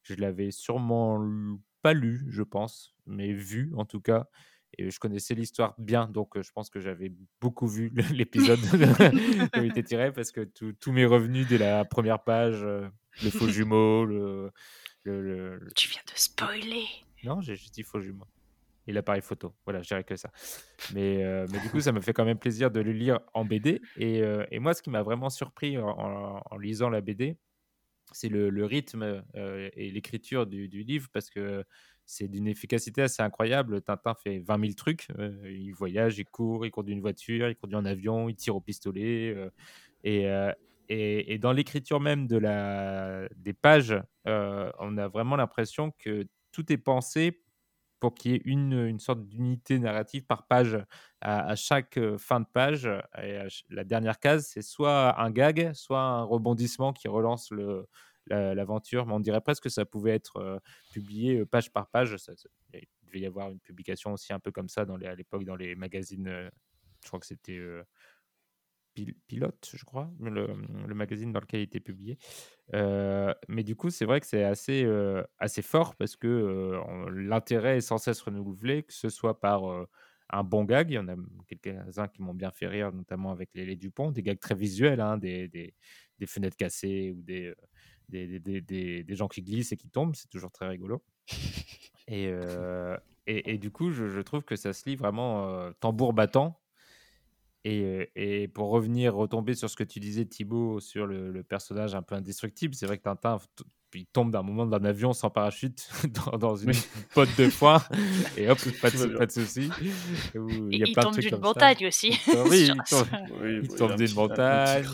je l'avais sûrement pas lu, je pense, mais vu en tout cas. Et je connaissais l'histoire bien, donc je pense que j'avais beaucoup vu l'épisode qui avait été tiré parce que tous mes revenus dès la première page, euh, le faux jumeau, le, le- Tu viens de spoiler. Non, j'ai juste dit faux jumeau. Et l'appareil photo. Voilà, je dirais que ça. Mais, euh, mais du coup, ça me fait quand même plaisir de le lire en BD. Et, euh, et moi, ce qui m'a vraiment surpris en, en- en lisant la BD, c'est le, rythme et l'écriture du, du livre parce que c'est d'une efficacité assez incroyable. Tintin fait 20 000 trucs. euh, il voyage, il court, il conduit une voiture, il conduit en avion, il tire au pistolet. euh, et, euh, et, dans l'écriture même de la, des pages, on a vraiment l'impression que tout est pensé pour qu'il y ait une, une sorte d'unité narrative par page. À, chaque fin de page, et la dernière case, c'est soit un gag, soit un rebondissement qui relance le, l'aventure. Mais on dirait presque que ça pouvait être euh, publié euh, page par page. Il devait y avoir une publication aussi un peu comme ça dans les, à l'époque dans les magazines. euh, je crois que c'était Pil- Pilote, je crois, le, magazine dans lequel il était publié. Mais du coup, c'est vrai que c'est assez, assez fort parce que l'intérêt est sans cesse renouvelé, que ce soit par un bon gag. Il y en a quelques-uns qui m'ont bien fait rire, notamment avec les, les Dupont, des gags très visuels, hein, des, des, des fenêtres cassées ou des, des, des, des- des- gens qui glissent et qui tombent. C'est toujours très rigolo. Et, euh, et, et du coup, je, je trouve que ça se lit vraiment euh, tambour battant. Et, euh, et pour revenir, retomber sur ce que tu disais, Thibaut, sur le, le personnage un peu indestructible, c'est vrai que Tintin, il tombe d'un moment d'un avion sans parachute dans, dans une Oui. botte de foin, et hop, pas de, bien. pas de souci. Où Et Il y a il plein de tombe d'une ça. montagne aussi. Oui, il tombe, Oui, Il bon, tombe d'une montagne,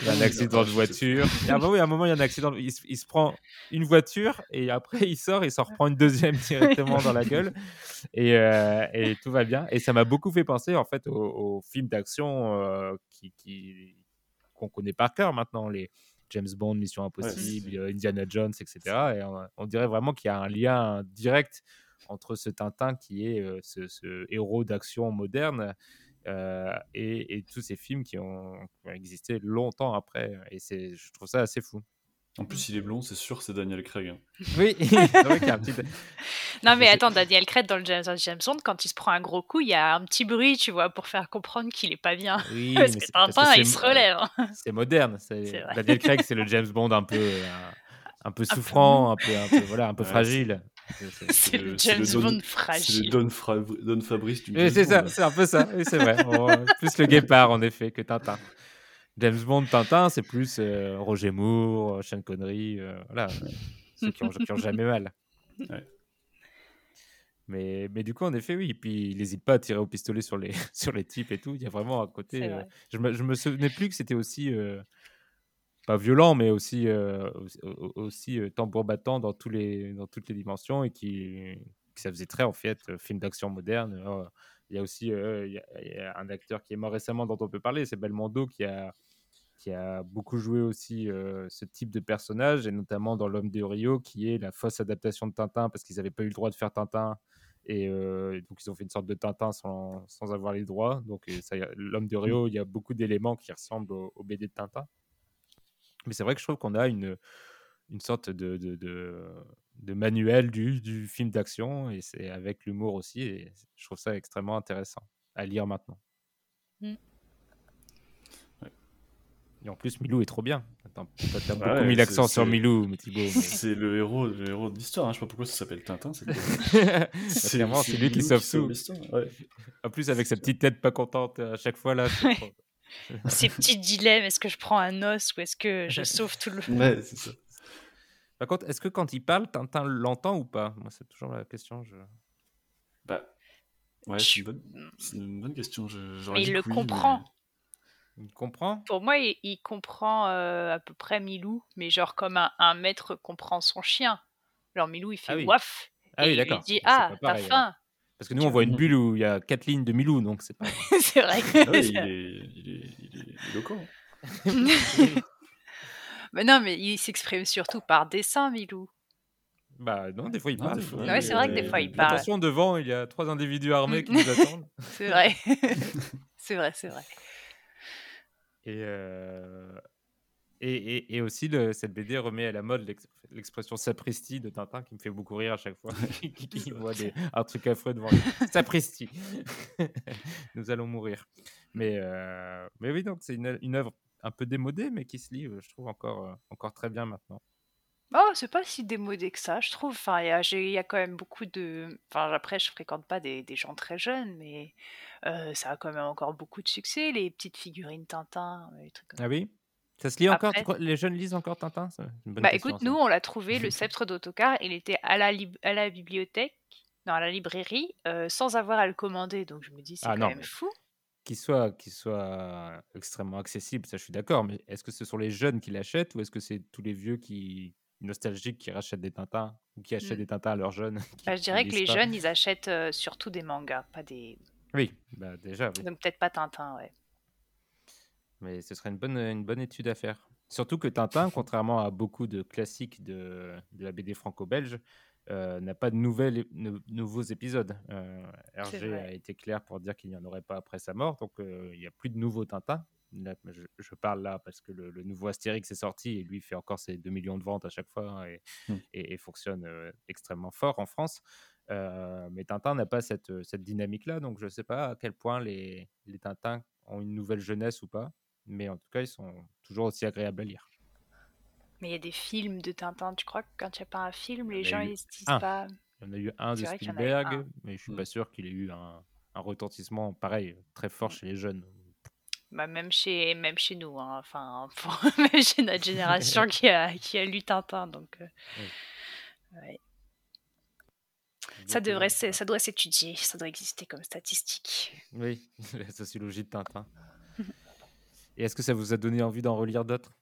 il y a un Oui, accident de crash, c'est- voiture. Et à un moment, il y a un moment, il y a un accident. Il, se- il se prend une voiture et après, il sort et s'en reprend une deuxième directement dans la gueule. Et, euh, et tout va bien. Et ça m'a beaucoup fait penser en fait aux, aux films d'action euh, qui, qui- qu'on connaît par cœur maintenant, les James Bond, Mission Impossible, Indiana Jones, etc. Et on, on dirait vraiment qu'il y a un lien direct entre ce Tintin qui est euh, ce, ce héros d'action moderne euh, et, et tous ces films qui ont, qui ont existé longtemps après. Et c'est, je trouve ça assez fou. En plus, il est blond, c'est sûr, c'est Daniel Craig. hein. Oui, c'est vrai qu'il y a un petit. Non, mais attends, Daniel Craig dans le James, Bond, quand il se prend un gros coup, il y a un petit bruit, tu vois, pour faire comprendre qu'il est pas bien. Oui, Parce mais que c'est il se relève. hein. C'est moderne. C'est... C'est vrai. Daniel Craig, c'est le James Bond un peu, euh, un, peu souffrant, un peu, un peu, voilà, un peu Ouais, fragile. C'est- le- James le Don- Bond C'est le fragile. Don, Fra- Don Fabrice du c'est Bond, ça, c'est un peu ça, oui, c'est vrai. On- plus le guépard, en effet, que Tintin. James Bond, Tintin, c'est plus euh, Roger Moore, euh, Sean Connery, euh, voilà, ceux qui ont, qui ont jamais mal. Ouais. Mais, mais du coup, en effet, oui. Et puis, il n'hésite pas à tirer au pistolet sur les, sur les types et tout. Il y a vraiment un côté. Euh, je, me, je me souvenais plus que c'était aussi. euh, pas violent, mais aussi, euh, aussi, au- aussi, euh, tambour battant dans, tous les, dans toutes les dimensions et qui, que ça faisait très, en fait, euh, film d'action moderne. Il y a aussi euh, il y a, il y a un acteur qui est mort récemment dont on peut parler, c'est Belmondo qui a, qui a beaucoup joué aussi euh, ce type de personnage, et notamment dans L'Homme de Rio, qui est la fausse adaptation de Tintin, parce qu'ils n'avaient pas eu le droit de faire Tintin, et euh, donc ils ont fait une sorte de Tintin sans, sans avoir les droits. Donc L'Homme de Rio, il y a beaucoup d'éléments qui ressemblent au, au BD de Tintin. Mais c'est vrai que je trouve qu'on a une, une sorte de, de, de, de manuel du, du film d'action, et c'est avec l'humour aussi, et je trouve ça extrêmement intéressant à lire maintenant. Mm. Ouais. Et en plus, Milou est trop bien. Attends, t'as beaucoup Ouais, mis l'accent sur Milou, mais Thibaut. mais- C'est le héros, le héros de l'histoire. Hein. Je sais pas pourquoi ça s'appelle Tintin. C'est Clairement, c'est lui qui sauve tout. Ouais. En plus, avec sa petite tête pas contente à chaque fois, là. Ces petits dilemmes, est-ce que je prends un os ou est-ce que je sauve tout le... Ouais, c'est ça. Par contre, est-ce que quand il parle, Tintin l'entend ou pas? Moi, c'est toujours la question. Je... Bah, ouais, Je c'est une, bonne... c'est une bonne question. Je, Mais dit il le que oui, comprend. Il comprend? Pour moi, il, il comprend euh, à peu près Milou, mais genre comme un, un maître comprend son chien. Genre Milou, il fait Ah oui. waf. Ah et oui, il d'accord. dit C'est Ah, pas t'as faim. Parce que nous, on voit une bulle où il y a quatre lignes de Milou, donc c'est pas. c'est vrai. Ah ouais, il, est, il, est, il est éloquent. mais non, mais il s'exprime surtout par dessin, Milou. Bah non, des fois il Non, parle. fois, Ouais, c'est vrai que des fois, il parle. Attention, devant, il y a trois individus armés qui Mm. nous attendent. C'est vrai. c'est vrai, c'est vrai. Et, euh, et, et, et aussi, le, cette BD remet à la mode l'ex- l'expression sapristi de Tintin qui me fait beaucoup rire à chaque fois. qui, voit des, un truc affreux devant lui. Sapristi Nous allons mourir. Mais, euh, mais oui, donc c'est une, une œuvre un peu démodée, mais qui se lit, euh, je trouve, encore, euh, encore très bien maintenant. Oh, c'est pas si démodé que ça, je trouve. Enfin, il y a, y quand même beaucoup de. Enfin, après, je fréquente pas des, des gens très jeunes, mais euh, ça a quand même encore beaucoup de succès, les petites figurines Tintin, les trucs comme Ah oui? Ça se lit encore? Après- Les jeunes lisent encore Tintin? C'est une bonne Bah question, écoute, ça. nous, on l'a trouvé, le sceptre d'autocar, il était à la, à la bibliothèque, non, à la librairie, euh, sans avoir à le commander. Donc je me dis, c'est Ah quand non, même fou. Qu'il soit, extrêmement accessible, ça je suis d'accord, mais est-ce que ce sont les jeunes qui l'achètent ou est-ce que c'est tous les vieux qui nostalgiques qui rachètent des Tintins ou qui achètent Mm. des Tintins à leurs jeunes Bah, je dirais que les pas? jeunes, ils achètent euh, surtout des mangas, pas des. Oui, bah déjà, oui. Donc peut-être pas Tintin, ouais. mais ce serait une bonne, une bonne étude à faire. Surtout que Tintin, contrairement à beaucoup de classiques de, de la BD franco-belge, euh, n'a pas de nouvelles, nou- nouveaux épisodes. Euh, Hergé a été clair pour dire qu'il n'y en aurait pas après sa mort, donc euh, il n'y a plus de nouveaux Tintins. Là, je, je parle là parce que le, le nouveau Astérix est sorti et lui fait encore ses 2 millions de ventes à chaque fois hein, et, Hmm. et- et fonctionne euh, extrêmement fort en France. Euh, mais Tintin n'a pas cette, cette dynamique-là, donc je ne sais pas à quel point les, les Tintins ont une nouvelle jeunesse ou pas, mais en tout cas, ils sont toujours aussi agréables à lire. Mais il y a des films de Tintin. Tu crois que quand il n'y a pas un film, les gens ils se disent un. pas. Il y en a eu un de Spielberg, un. mais je suis Hmm. pas sûr qu'il ait eu un, un retentissement pareil, très fort chez les jeunes. Bah, même chez même chez nous, hein. enfin pour- même chez notre génération qui a qui a lu Tintin, donc euh, ouais. ça devrait ça doit s'étudier, ça doit exister comme statistique. Oui, la sociologie de Tintin. Et est-ce que ça vous a donné envie d'en relire d'autres?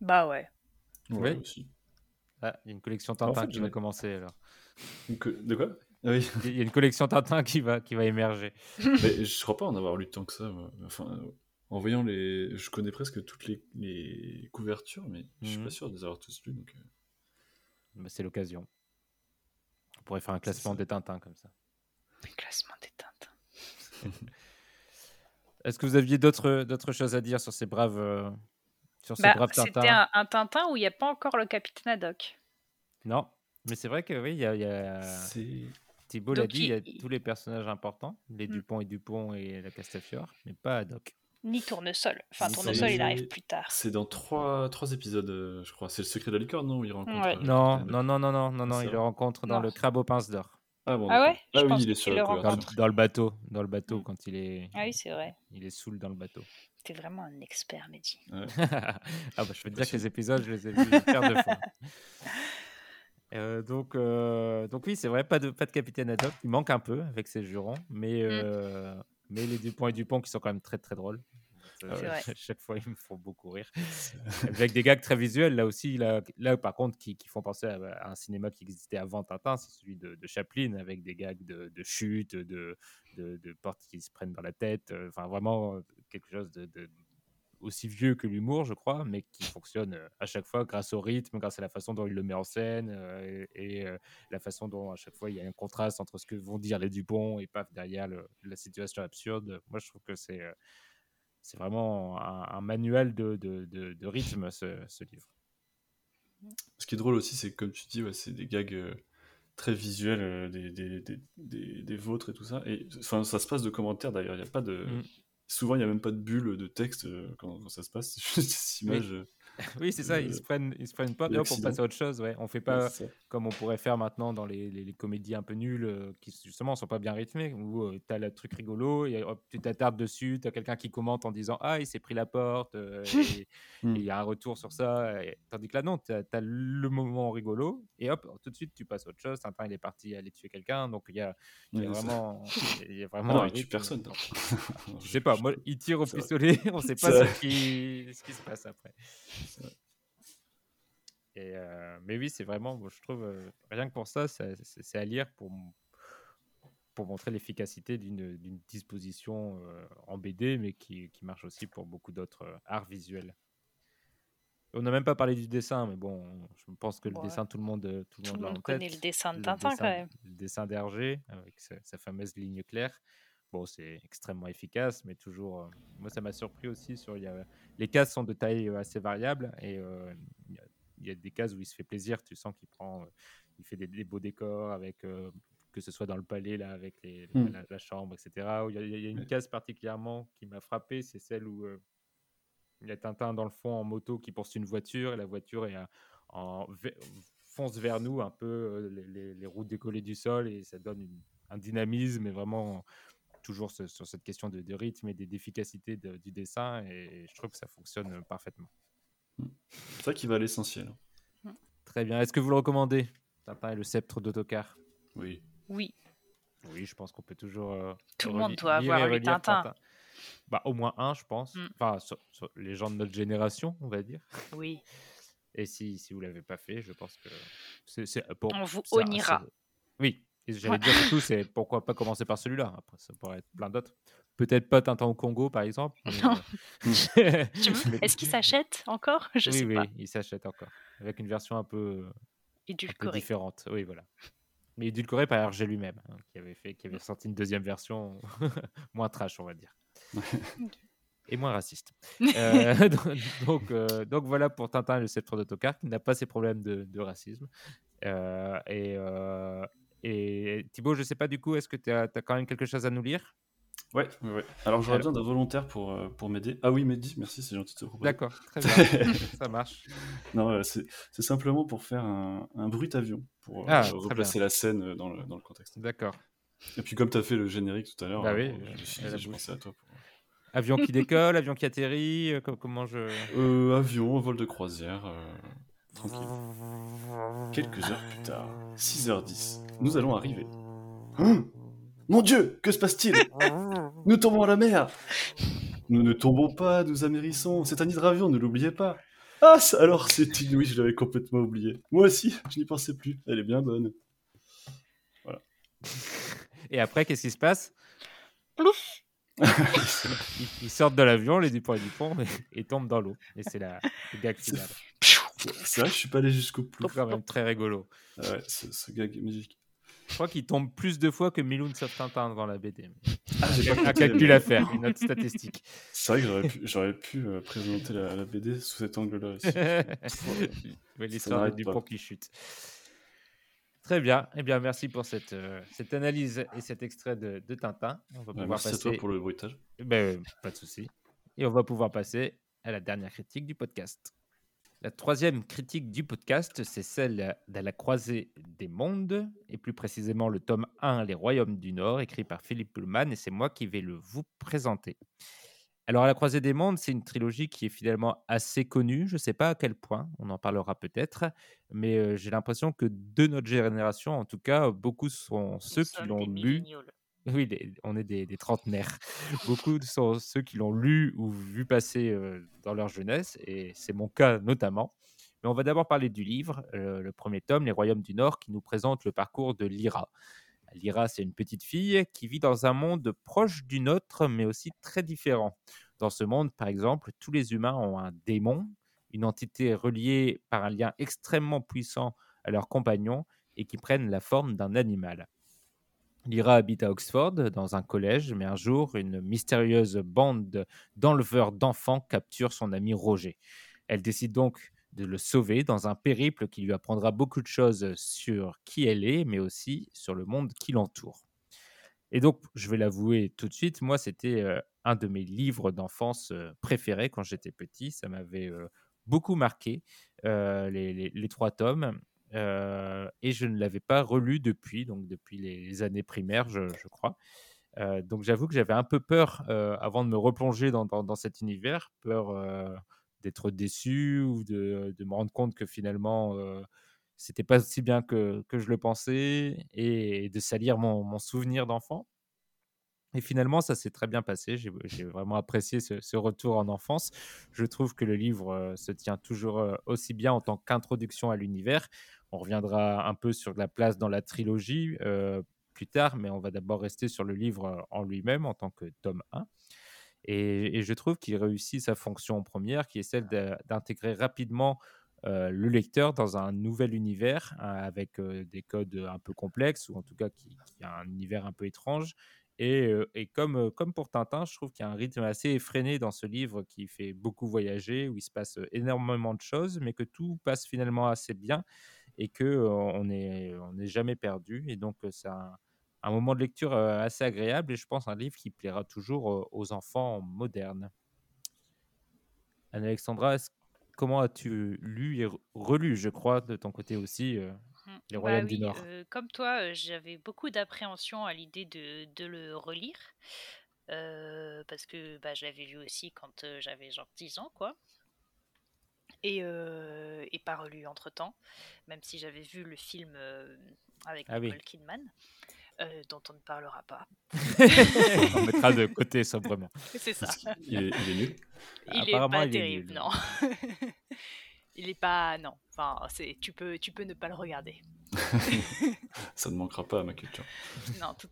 Bah ouais. Ouais, Oui. aussi. Ah, il y a une collection En Tintin fait, qui va commencer alors. De quoi? Oui. Il y a une collection Tintin qui va, qui va émerger. Mais je crois pas en avoir lu tant que ça. moi. Enfin, en voyant les. Je connais presque toutes les, les couvertures, mais je suis Mhm. pas sûr de les avoir tous lus. Donc, euh, Bah, C'est l'occasion. On pourrait faire un classement des Tintins comme ça. Le classement des Tintins. Est-ce que vous aviez d'autres d'autres choses à dire sur ces braves, euh, sur ces Bah, c'était un, un Tintin où il n'y a pas encore le capitaine Haddock. Non, mais c'est vrai que oui, il y a, y a-. Thibault l'a dit, il y a tous les personnages importants, les Mm. Dupont et Dupont et la Castafiore, mais pas Haddock. Ni tournesol. Enfin, Ni tournesol, il arrive plus tard. C'est dans trois, trois épisodes, euh, je crois. C'est le secret de la licorne, non où il rencontre, Ouais. euh, Non, non, non, non, non, non, non, il le rencontre dans Non. le crabe aux pinces d'or. Ah, bon, Ah ouais? Ah oui, pense il est sur le Dans, dans le bateau, dans le bateau Mm. quand il est, Ah oui, c'est vrai. il est saoul dans le bateau. T'es vraiment un expert, Mehdi. ah bah je veux te dire que les épisodes, je les ai vus une paire de fois. Euh, donc, euh, donc oui, c'est vrai, pas de, pas de capitaine Haddock. Il manque un peu avec ses jurons, mais, euh, mais les Dupont et Dupont qui sont quand même très très drôles. C'est vrai. chaque fois, ils me font beaucoup rire. avec des gags très visuels, là aussi, là, là par contre, qui, qui font penser à, à un cinéma qui existait avant Tintin, c'est celui de, de Chaplin, avec des gags de, de chute, de, de, de portes qui se prennent dans la tête. euh, Enfin, vraiment euh, quelque chose de, aussi vieux que l'humour, je crois, mais qui fonctionne euh, à chaque fois grâce au rythme, grâce à la façon dont il le met en scène euh, et, et, euh, la façon dont à chaque fois il y a un contraste entre ce que vont dire les Dupont et paf derrière le- la situation absurde. Moi, je trouve que c'est c'est vraiment un, un manuel de, de, de- de rythme, ce, ce livre. Ce qui est drôle aussi, c'est que comme tu dis, ouais, c'est des gags euh, très visuels, euh, des, des, des, des, des vôtres et tout ça. Et enfin, ça se passe de commentaires d'ailleurs. Il y a pas de. Mm. Souvent, il n'y a même pas de bulle de texte euh, quand, quand ça se passe. C'est juste des images. Oui, c'est ça, ils Euh, se prennent, ils se prennent une porte et hop, on l'accident. passe à autre chose. Ouais. On fait pas comme on pourrait faire maintenant dans les, les- les comédies un peu nulles euh, qui justement sont pas bien rythmées, où tu as le truc rigolo et hop, tu t'attardes dessus, tu as quelqu'un qui commente en disant Ah, il s'est pris la porte, euh, et Hmm. il y a un retour sur ça. et- tandis que là, non, tu as, le moment rigolo et hop, tout de suite, tu passes à autre chose. Tintin, il est parti aller tuer quelqu'un, donc il y a, y a vraiment. Y a vraiment non, il tue personne. non. Je sais pas, moi, il tire au pistolet, on sait pas C'est ce qui, ce qui se passe après. Et, euh, mais oui, c'est vraiment, je trouve, euh, rien que pour ça, c'est à lire pour, pour montrer l'efficacité d'une disposition euh, en BD, mais qui, qui marche aussi pour beaucoup d'autres arts visuels. On n'a même pas parlé du dessin, mais bon, je pense que le Ouais. dessin, tout le monde, tout le Tout monde monde connaît tête. le dessin de Le Tintin, dessin- quand même. Le dessin d'Hergé, avec sa, sa fameuse ligne claire. Bon, c'est extrêmement efficace, mais toujours. euh, moi, ça m'a surpris aussi. Sur, y a- les cases sont de taille euh, assez variable et euh, il y, a- il y a des cases où il se fait plaisir. Tu sens qu'il prend, euh, il fait des, des beaux décors avec. que ce soit dans le palais là avec les, Hmm. la, la chambre etc il y a, il y a une case particulièrement qui m'a frappé c'est celle où il y a Tintin dans le fond en moto qui poursuit une voiture et la voiture est en fonce vers nous un peu les, les- les roues décollées du sol et ça donne une- un dynamisme et vraiment toujours ce- sur cette question de, de rythme et de- d'efficacité de- du dessin et je trouve que ça fonctionne euh, parfaitement. C'est ça qui va à l'essentiel. Très bien. Est-ce que vous le recommandez? Tintin et le sceptre d'autocar? Oui. Oui. Oui, je pense qu'on peut toujours. euh, Tout le monde doit avoir lu Tintin. Bah, au moins un, je pense. Mm. Enfin, sur- sur les gens de notre génération, on va dire. Oui. Et si, si vous l'avez pas fait, je pense que c'est pour. On vous honira. Oui, et j'allais dire surtout, c'est pourquoi pas commencer par celui-là. Après, ça pourrait être plein d'autres. Peut-être pas Tintin au Congo, par exemple. Non. euh, mais- Est-ce qu'il s'achète encore? Je oui, sais oui, pas. il s'achète encore. Avec une version un peu, un peu Édulcoré. différente. Oui, voilà. Mais édulcoré par Hergé lui-même, hein, qui avait fait, qui avait sorti une deuxième version moins trash, on va dire. Et moins raciste. Euh, donc, donc, euh, donc voilà pour Tintin et le sceptre d'autocar, qui n'a pas ces problèmes de, de racisme. Euh, et, euh, et Thibaut, je sais pas du coup, est-ce que tu as, quand même quelque chose à nous lire? Ouais, ouais. Alors j'aurais besoin d'un volontaire pour, euh, pour m'aider. Ah oui, Mehdi, merci, c'est gentil de te proposer. D'accord, très bien, ça marche. Non, euh, c'est simplement pour faire un, un bruit avion, pour euh, Ah, replacer la scène dans le, dans le contexte. D'accord. Et puis comme tu as fait le générique tout à l'heure, Bah oui, je, je pensais à toi. pour- Avion qui décolle, avion qui atterrit, euh, co- comment je... Euh, avion, vol de croisière, tranquille. Quelques heures plus tard, 6h10, nous allons arriver. Hein? Mon Dieu, que se passe-t-il? Nous tombons à la mer Nous ne tombons pas, nous amérissons. C'est un hydravion, ne l'oubliez pas. Ah, ça alors, c'est une... Oui, je l'avais complètement oublié. Moi aussi, je n'y pensais plus. Elle est bien bonne. Et après, qu'est-ce qui se passe? Plouf ils, ils sortent de l'avion, les Dupont et Dupont, et, et tombent dans l'eau. Et c'est la gag final. C'est vrai que je suis pas allé jusqu'au plus. C'est quand même très rigolo. Ah ouais, ce, ce gag est magique. Je crois qu'il tombe plus de fois que Milou sauf Tintin dans la BD. Ah, j'ai pas Un calcul à faire, une autre statistique. C'est vrai que j'aurais pu, j'aurais pu euh, présenter la, la BD sous cet angle-là aussi. Ouais, L'histoire Dupont pas. qui chute. Très bien. Eh bien, merci pour cette, euh, cette analyse et cet extrait de, de Tintin. On va Ouais, pouvoir merci à toi pour le bruitage. Ben, euh, pas de souci. Et on va pouvoir passer à la dernière critique du podcast. La troisième critique du podcast, c'est celle de la croisée des mondes, et plus précisément le tome 1, Les Royaumes du Nord, écrit par Philippe Pullman, et c'est moi qui vais le vous présenter. Alors, à la croisée des mondes, c'est une trilogie qui est finalement assez connue. Je ne sais pas à quel point, on en parlera peut-être, mais euh, j'ai l'impression que de notre génération, en tout cas, beaucoup sont ceux qui l'ont lu. Oui, on est des, trentenaires. Beaucoup sont ceux qui l'ont lu ou vu passer dans leur jeunesse, et c'est mon cas notamment. Mais on va d'abord parler du livre, le premier tome, Les Royaumes du Nord, qui nous présente le parcours de Lyra. Lyra, c'est une petite fille qui vit dans un monde proche du nôtre, mais aussi très différent. Dans ce monde, par exemple, tous les humains ont un démon, une entité reliée par un lien extrêmement puissant à leurs compagnons et qui prennent la forme d'un animal. Lyra habite à Oxford, dans un collège, mais un jour, une mystérieuse bande d'enleveurs d'enfants capture son ami Roger. Elle décide donc de le sauver dans un périple qui lui apprendra beaucoup de choses sur qui elle est, mais aussi sur le monde qui l'entoure. Et donc, je vais l'avouer tout de suite, moi, c'était euh, un de mes livres d'enfance euh, préférés quand j'étais petit. Ça m'avait euh, beaucoup marqué, les, trois tomes. Et je ne l'avais pas relu depuis, donc depuis les années primaires, je, crois. donc j'avoue que j'avais un peu peur avant de me replonger dans, cet univers, peur d'être déçu ou de, me rendre compte que finalement c'était pas aussi bien que, je le pensais et de salir mon souvenir d'enfant. Et finalement, ça s'est très bien passé. J'ai vraiment apprécié ce, retour en enfance. Je trouve que le livre se tient toujours aussi bien en tant qu'introduction à l'univers. On reviendra un peu sur la place dans la trilogie plus tard, mais on va d'abord rester sur le livre en lui-même en tant que tome 1. Et, je trouve qu'il réussit sa fonction première, qui est celle d'intégrer rapidement euh, le lecteur dans un nouvel univers hein, avec euh, des codes un peu complexes, ou en tout cas qui, a un univers un peu étrange. Et, comme, pour Tintin, je trouve qu'il y a un rythme assez effréné dans ce livre qui fait beaucoup voyager, où il se passe énormément de choses, mais que tout passe finalement assez bien et n'est on est jamais perdu. Et donc, ça un moment de lecture assez agréable et je pense un livre qui plaira toujours aux enfants modernes. Anne-Alexandra, comment as-tu lu et relu, je crois, de ton côté aussi, mmh. Les bah Royaumes du Nord Comme toi, j'avais beaucoup d'appréhension à l'idée de, de, le relire. parce que bah, je l'avais lu aussi quand j'avais genre 10 ans, quoi. Et, et pas relu entre temps, même si j'avais vu le film avec ah Nicole Kidman. Euh, dont on ne parlera pas. on mettra de côté sobrement. C'est ça. Il est, il est, nul. Il est pas terrible, non. il est pas, non. Enfin, c'est, tu peux, tu peux ne pas le regarder. ça ne manquera pas à ma culture. Non. Tout...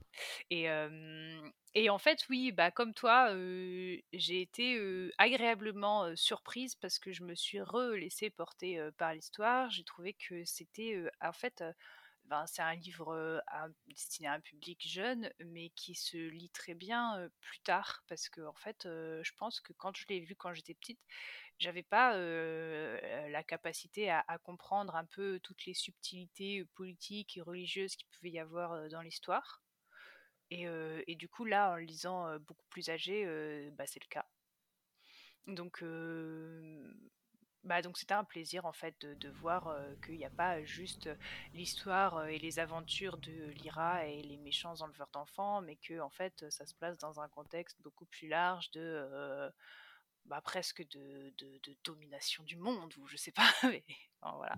Et, euh, et en fait, oui, bah comme toi, euh, j'ai été agréablement surprise parce que je me suis re-laissée porter par l'histoire. J'ai trouvé que c'était, en fait ben, c'est un livre destiné à un public jeune, mais qui se lit très bien plus tard, parce que en fait, je pense que quand je l'ai vu quand j'étais petite, j'avais pas la capacité à, comprendre un peu toutes les subtilités politiques et religieuses qu'il pouvait y avoir dans l'histoire. Et, et, du coup, là, en lisant beaucoup plus âgé, bah, c'est le cas. Donc, bah, donc c'était un plaisir en fait de, voir qu'il n'y a pas juste l'histoire et les aventures de Lyra et les méchants enleveurs d'enfants, mais que en fait ça se place dans un contexte beaucoup plus large de bah, presque de, de, domination du monde ou je sais pas. Mais, voilà.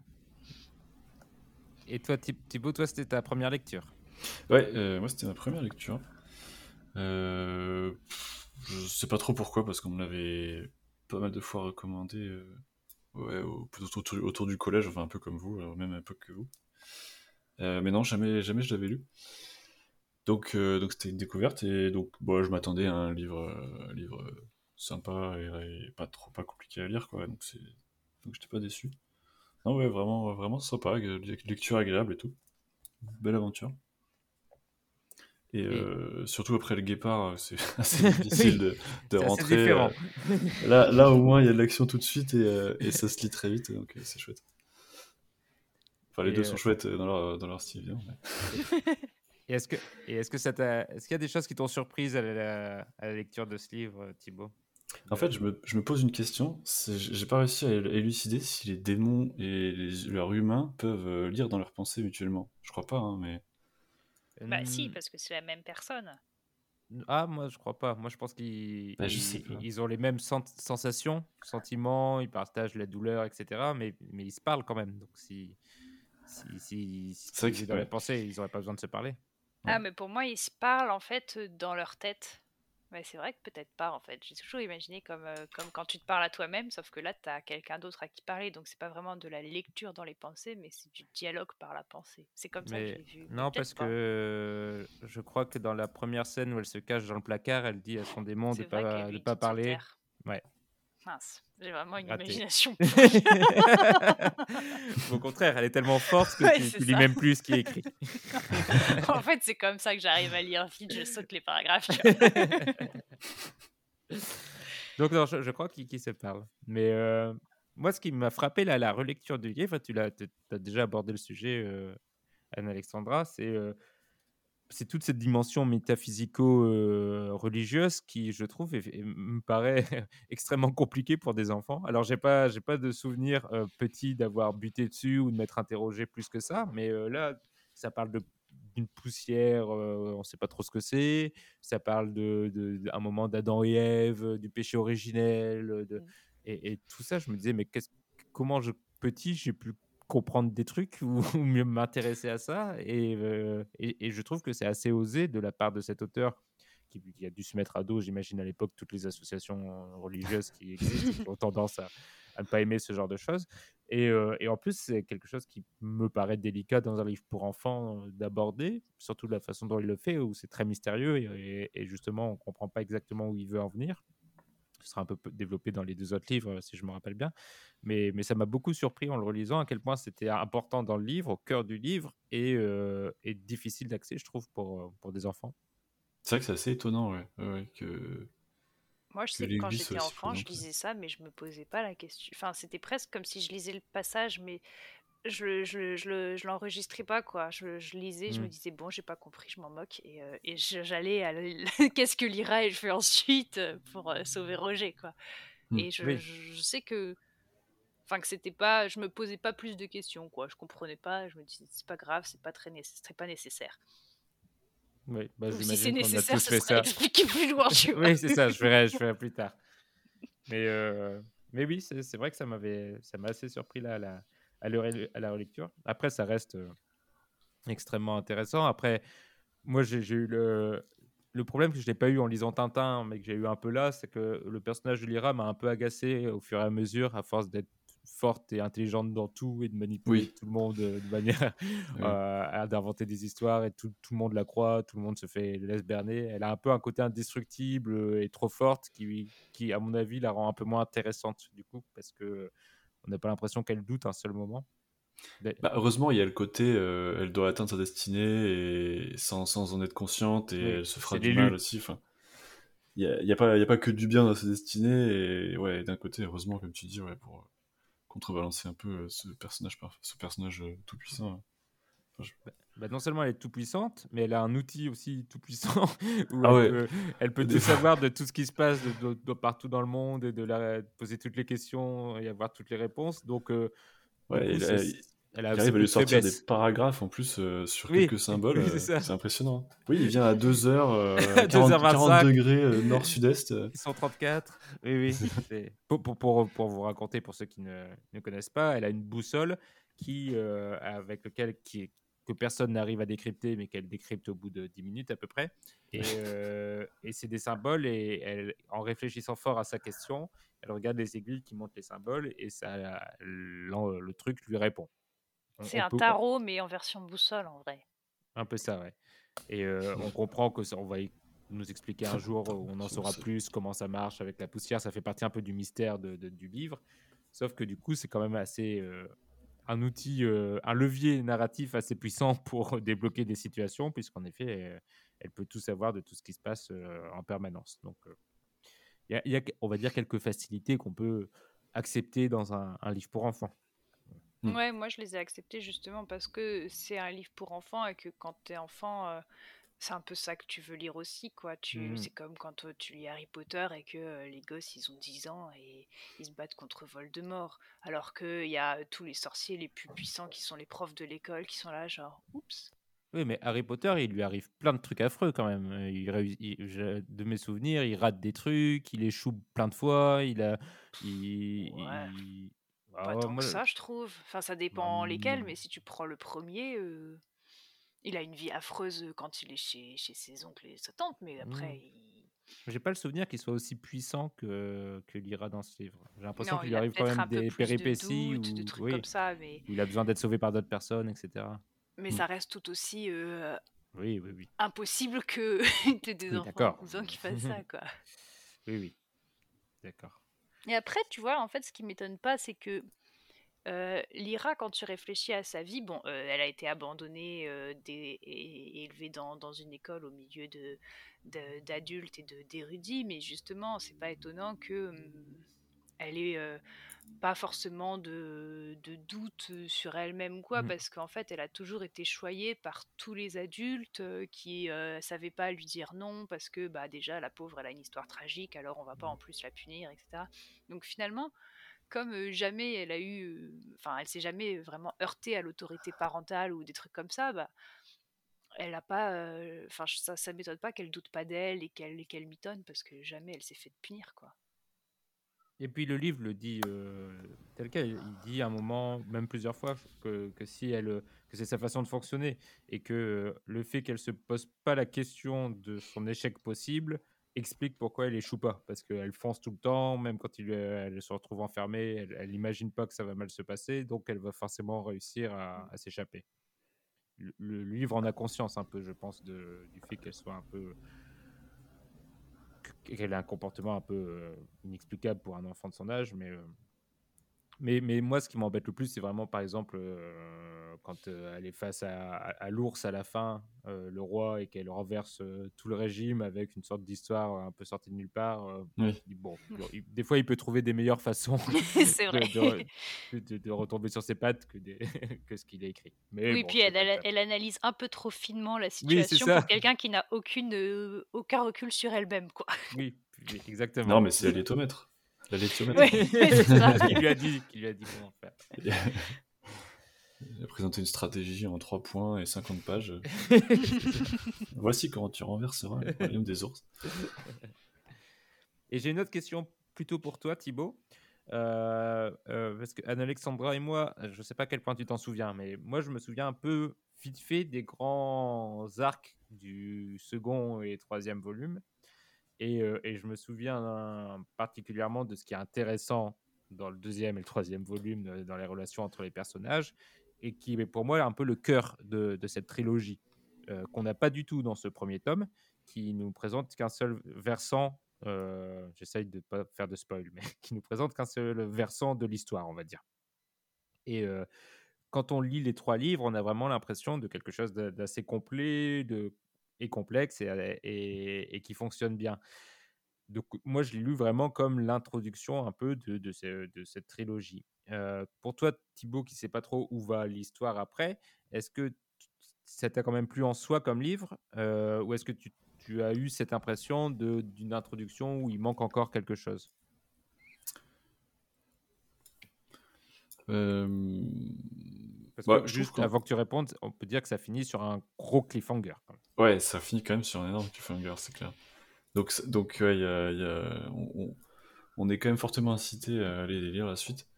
Et toi Thibaut, toi c'était ta première lecture? Ouais, euh, moi c'était ma première lecture. Euh, je sais pas trop pourquoi parce qu'on me l'avait pas mal de fois recommandé ouais, autour, autour, du collège, enfin un peu comme vous, même un peu que vous. Euh, mais non, jamais, jamais je l'avais lu. Donc, euh, donc c'était une découverte et donc, bon, je m'attendais à un livre, euh, livre sympa et, pas trop pas compliqué à lire, quoi. Donc c'est, donc j'étais pas déçu. Non, ouais, vraiment, vraiment sympa, lecture agréable et tout. Belle aventure. Et, euh, surtout après le guépard, euh, c'est assez difficile de, de rentrer. Euh, là, là, au moins, il y a de l'action tout de suite et, euh, et, ça se lit très vite, donc c'est chouette. Enfin, les deux sont chouettes dans leur, dans leur style. et est-ce que, est-ce que ça est-ce qu'il y a des choses qui t'ont surprise à la, à la, lecture de ce livre, Thibaut? En fait, je me, je me pose une question. J'ai pas réussi à él- élucider si les démons et les, leurs humains peuvent euh, lire dans leurs pensées mutuellement. Je crois pas, hein, mais. Bah si, parce que c'est la même personne. Ah, moi, je crois pas. Moi, je pense qu'ils Bah, ils- ont les mêmes sensations, sentiments, ils partagent la douleur, etc. Mais, mais ils se parlent quand même. Donc, si, si, si, si C'est vrai ils que- étaient dans les ouais. pensées, ils n'auraient pas besoin de se parler. Ah, mais pour moi, ils se parlent en fait dans leur tête. Mais c'est vrai que peut-être pas en fait. J'ai toujours imaginé comme, euh, comme quand tu te parles à toi-même, sauf que là, tu as quelqu'un d'autre à qui parler. Donc, c'est pas vraiment de la lecture dans les pensées, mais c'est du dialogue par la pensée. C'est comme ça que l'ai vu. non, parce pas. que je crois que dans la première scène où elle se cache dans le placard, elle dit à son démon de pas, de pas parler. Ouais. Mince, j'ai vraiment une Raté. imagination. Au contraire, elle est tellement forte que Ouais, tu, lis même plus ce qui est écrit. en fait, c'est comme ça que j'arrive à lire vite, je saute les paragraphes. Donc, non, je, je crois qu'ils se parlent. Mais euh, moi, ce qui m'a frappé là, la relecture du livre, tu as déjà abordé le sujet, euh, Anne-Alexandra, c'est euh, c'est toute cette dimension métaphysico-religieuse qui, je trouve, est- est- me paraît extrêmement compliquée pour des enfants. Alors, j'ai pas, j'ai pas de souvenir euh, petit d'avoir buté dessus ou de m'être interrogé plus que ça, mais euh, là, ça parle de d'une poussière, euh, on ne sait pas trop ce que c'est. Ça parle de, de- d'un moment d'Adam et Ève, du péché originel, de, Mm. et, et tout ça. Je me disais, mais comment je petit j'ai pu comprendre des trucs ou, mieux m'intéresser à ça et, euh, et, et je trouve que c'est assez osé de la part de cet auteur qui, a dû se mettre à dos, j'imagine à l'époque, toutes les associations euh, religieuses qui existent ont tendance à, à ne pas aimer ce genre de choses. Et, euh, et en plus, c'est quelque chose qui me paraît délicat dans un livre pour enfants d'aborder, surtout de la façon dont il le fait, où c'est très mystérieux et- et justement, on ne comprend pas exactement où il veut en venir. Ce sera un peu développé dans les deux autres livres, euh, si je me rappelle bien. Mais, mais ça m'a beaucoup surpris en le relisant, à quel point c'était important dans le livre, au cœur du livre, et, euh, et difficile d'accès, je trouve, pour, euh, pour des enfants. C'est vrai que c'est assez étonnant, ouais. que... Moi, je Que sais que quand j'étais enfant, je lisais ça, mais je me posais pas la question. Enfin, c'était presque comme si je lisais le passage, mais je, je, je, le- je l'enregistrais pas, quoi. Je, je lisais, je me Mm. disais, bon, j'ai pas compris, je m'en moque. Et, euh, et j'allais à qu'est-ce que l'Ira et je fais ensuite euh, pour euh, sauver Roger, quoi. Mm. Et je, Oui. je, je sais que. Enfin, que c'était pas. Je me posais pas plus de questions, quoi. Je comprenais pas. Je me disais, c'est pas grave, c'est pas très c'est pas nécessaire. Oui, bah, Ou si c'est nécessaire, ce ça. expliqué plus loin, tu vois. oui, c'est ça, je ferai, je ferai plus tard. Mais, euh, mais oui, c'est c'est vrai que ça m'avait, ça m'a assez surpris là, la, à, la relecture. Après, ça reste euh, extrêmement intéressant. Après, moi, j'ai eu le, le problème que je n'ai pas eu en lisant Tintin, mais que j'ai eu un peu là, c'est que le personnage de Lyra m'a un peu agacé au fur et à mesure, à force d'être forte et intelligente dans tout et de manipuler Oui. tout le monde euh, de manière Oui. euh, à- d'inventer des histoires et tout, tout le monde la croit, tout le monde se fait laisse berner. Elle a un peu un côté indestructible et trop forte qui, qui, à mon avis, la rend un peu moins intéressante du coup, parce que on n'a pas l'impression qu'elle doute un seul moment. Mais- Bah, heureusement, il y a le côté, euh, elle doit atteindre sa destinée et sans, sans en être consciente et Oui, elle se fera du mal aussi. Il y a, y a pas, il y a pas que du bien dans sa destinée et ouais, d'un côté, heureusement, comme tu dis, ouais, pour euh, contrebalancer un peu euh, ce personnage, ce personnage tout puissant. Bah, non seulement elle est tout puissante, mais elle a un outil aussi tout puissant où Ah elle, ouais. peut, elle tout savoir de tout ce qui se passe de, de- de partout dans le monde et de, la, de poser toutes les questions et avoir toutes les réponses. Donc, euh, Ouais, coup, il- elle a il arrive à lui sortir des paragraphes en plus euh, sur Oui, quelques symboles. oui, c'est euh, c'est impressionnant. Oui, il vient à 2h, euh, À 40, 2h25. 40 degrés euh, nord-sud-est. euh. 134. Oui, oui. c'est- Pour, pour, pour, pour vous raconter, pour ceux qui ne, ne connaissent pas, elle a une boussole qui, euh, avec lequel, qui, que personne n'arrive à décrypter, mais qu'elle décrypte au bout de 10 minutes à peu près. Et, euh, et c'est des symboles, et elle, en réfléchissant fort à sa question, elle regarde les aiguilles qui montrent les symboles, et ça, le truc lui répond. On- C'est on un peut- tarot, mais en version boussole, en vrai. Un peu ça, ouais. Et euh, on comprend que ça, on va y- nous expliquer un jour où on en saura plus comment ça marche avec la poussière. Ça fait partie un peu du mystère de- de- du livre. Sauf que du coup, c'est quand même assez euh, un outil, euh, un levier narratif assez puissant pour débloquer des situations, puisqu'en effet, euh, elle peut tout savoir de tout ce qui se passe euh, en permanence. Donc, euh, il y a- il y a, on va dire, quelques facilités qu'on peut accepter dans un, un livre pour enfants. Mm. Ouais, moi je les ai acceptés justement parce que c'est un livre pour enfants et que quand t'es enfant, euh, C'est un peu ça que tu veux lire aussi, quoi. Tu, Mmh. c'est comme quand tu lis Harry Potter et que euh, les gosses, ils ont 10 ans et ils se battent contre Voldemort. Alors qu'il y a tous les sorciers les plus puissants qui sont les profs de l'école qui sont là, genre, oups. Oui, mais Harry Potter, il lui arrive plein de trucs affreux quand même. Il il- de mes souvenirs, il rate des trucs, il échoue plein de fois, il a. Il, Ouais. il- Pas Ah ouais, tant moi, que ça, je trouve. Enfin, ça dépend lesquels, mais si tu prends le premier, euh, il a une vie affreuse quand il est chez, chez ses oncles et sa tante, mais après, Hmm. il... J'ai pas le souvenir qu'il soit aussi puissant que, que Lyra dans ce livre. J'ai l'impression qu'il il lui a arrive quand même des de péripéties doutes, de ou trucs oui, comme ça, mais, il a besoin d'être sauvé par d'autres personnes, etc. mais Hmm. ça reste tout aussi euh, Oui, oui, oui. impossible que t'aies des Oui, enfants cousins qui fassent ça, quoi. Oui, oui. D'accord. Et après, tu vois, en fait, ce qui m'étonne pas, c'est que euh, Lyra, quand tu réfléchis à sa vie, bon, euh, elle a été abandonnée euh, des- et, et élevée dans, dans une école au milieu de d'adultes et de d'érudits, mais justement, c'est pas étonnant que hum, elle ait pas forcément de, de doute sur elle-même quoi, Mm. parce qu'en fait, elle a toujours été choyée par tous les adultes qui savaient pas lui dire non, parce que bah déjà la pauvre, elle a une histoire tragique, alors on va pas en plus la punir, etc. Donc finalement, comme jamais elle a eu, enfin, elle s'est jamais vraiment heurtée à l'autorité parentale ou des trucs comme ça, bah, elle a pas, enfin, ça, ça m'étonne pas qu'elle doute pas d'elle et qu'elle qu'elle mitonne parce que jamais elle s'est fait punir, quoi. Et puis le livre le dit tel quel. Il dit à un moment, même plusieurs fois, que, que si elle, que c'est sa façon de fonctionner et que le fait qu'elle se pose pas la question de son échec possible explique pourquoi elle échoue pas, parce qu'elle fonce tout le temps, même quand il, euh, elle se retrouve enfermée, elle, elle imagine pas que ça va mal se passer, donc elle va forcément réussir à, à s'échapper. Le, le livre en a conscience un peu, je pense, de, du fait qu'elle soit un peu qu'elle a un comportement un peu euh, inexplicable pour un enfant de son âge, mais, euh, mais, mais moi, ce qui m'embête le plus, c'est vraiment, par exemple, euh, quand euh, elle est face à, à, à l'ours à la fin, euh, le roi, et qu'elle renverse euh, tout le régime avec une sorte d'histoire un peu sortie de nulle part. euh, Oui. bon, il- des fois, il peut trouver des meilleures façons de, de, de- de retomber sur ses pattes que, des, que ce qu'il a écrit. Mais Oui, bon, puis elle, analyse un peu trop finement la situation pour quelqu'un qui n'a aucune, euh, aucun recul sur elle-même, quoi. Oui, exactement. Non, mais c'est la littomètre. La. Oui, c'est ça. qui lui a dit, qui lui a dit comment faire. Il a présenté une stratégie en 3 points et 50 pages. Voici comment tu renverseras le royaume des ours. Et j'ai une autre question plutôt pour toi, Thibaut. Euh, euh, parce que Anne-Alexandra et moi, je ne sais pas à quel point tu t'en souviens, mais moi je me souviens un peu vite fait des grands arcs du second et troisième volume. Et, euh, et je me souviens euh, particulièrement de ce qui est intéressant dans le deuxième et le troisième volume, dans les relations entre les personnages, et qui est pour moi un peu le cœur de, cette trilogie, euh, qu'on n'a pas du tout dans ce premier tome, qui nous présente qu'un seul versant, euh, j'essaye de ne pas faire de spoil, mais qui nous présente qu'un seul versant de l'histoire, on va dire. Et quand on lit les trois livres, on a vraiment l'impression de quelque chose d'a- d'assez complet de, et complexe et, et- et qui fonctionne bien. Donc, moi, je l'ai lu vraiment comme l'introduction un peu de, de ce- de cette trilogie. Euh, pour toi, Thibaut, qui ne sait pas trop où va l'histoire après, est-ce que ça t'a quand même plu en soi comme livre euh, ou est-ce que tu, tu as eu cette impression d'une introduction où il manque encore quelque chose? Euh, Parce bah, que trouve juste avant que tu répondes, on peut dire que ça finit sur un gros cliffhanger. quand même. Ouais, ça finit quand même sur un énorme cliffhanger, c'est clair. Donc, donc ouais, on, est quand même fortement incité à aller lire la suite.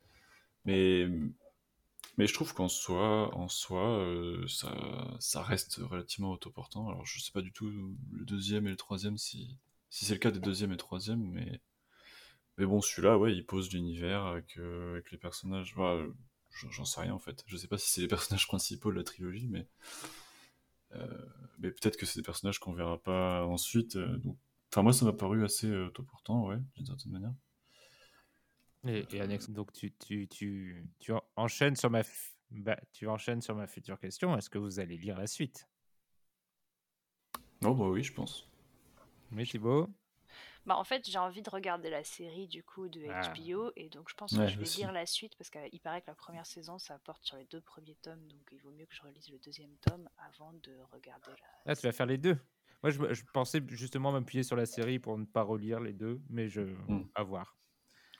Mais, mais je trouve qu'en soi, en soi euh, ça, ça reste relativement autoportant. Alors, je sais pas du tout le deuxième et le troisième, si, si c'est le cas des deuxième et troisième, mais, mais bon, celui-là, ouais, il pose l'univers avec, euh, avec les personnages. J'en j'en sais rien en fait. Je sais pas si c'est les personnages principaux de la trilogie, mais. Euh, mais peut-être que c'est des personnages qu'on verra pas ensuite. euh, donc... Enfin, moi, ça m'a paru assez euh, autoportant, ouais, d'une certaine manière. Et, et annexe, donc tu, tu, tu, tu en- enchaînes sur ma, f- bah, tu enchaînes sur ma future question. Est-ce que vous allez lire la suite? Oh, bah oui, je pense. Oui, Thibaut? Bah, en fait, j'ai envie de regarder la série du coup de Ah. HBO et donc je pense que Ouais, je vais aussi. lire la suite parce qu'il paraît que la première saison ça porte sur les deux premiers tomes donc il vaut mieux que je relise le deuxième tome avant de regarder la. Ah, tu vas faire les deux. Moi, je, pensais justement m'appuyer sur la série pour ne pas relire les deux, mais je. Hmm. À voir.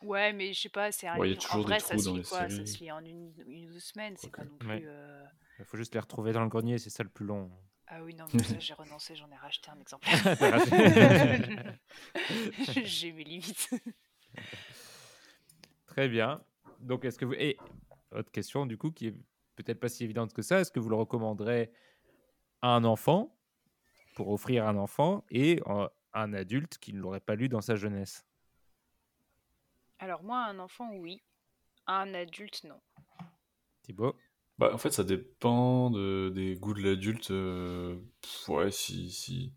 Ouais, mais je sais pas, c'est un Ouais, il y a livre. En toujours des vrai, ça trous se dans lit Ça séries. se lit en une, une ou deux semaines, c'est pas non plus. Ouais. euh, Il faut juste les retrouver dans le grenier, c'est ça le plus long. Ah oui, non, mais ça j'ai renoncé, j'en ai racheté un exemplaire. J'ai mes limites. Très bien. Donc, est-ce que vous. Et autre question, du coup, qui est peut-être pas si évidente que ça, est-ce que vous le recommanderez à un enfant, pour offrir à un enfant, et euh, à un adulte qui ne l'aurait pas lu dans sa jeunesse? Alors moi, un enfant, oui. Un adulte, non. Thibaut? Bah, en fait, ça dépend de, des goûts de l'adulte. euh, pff, ouais, si, si.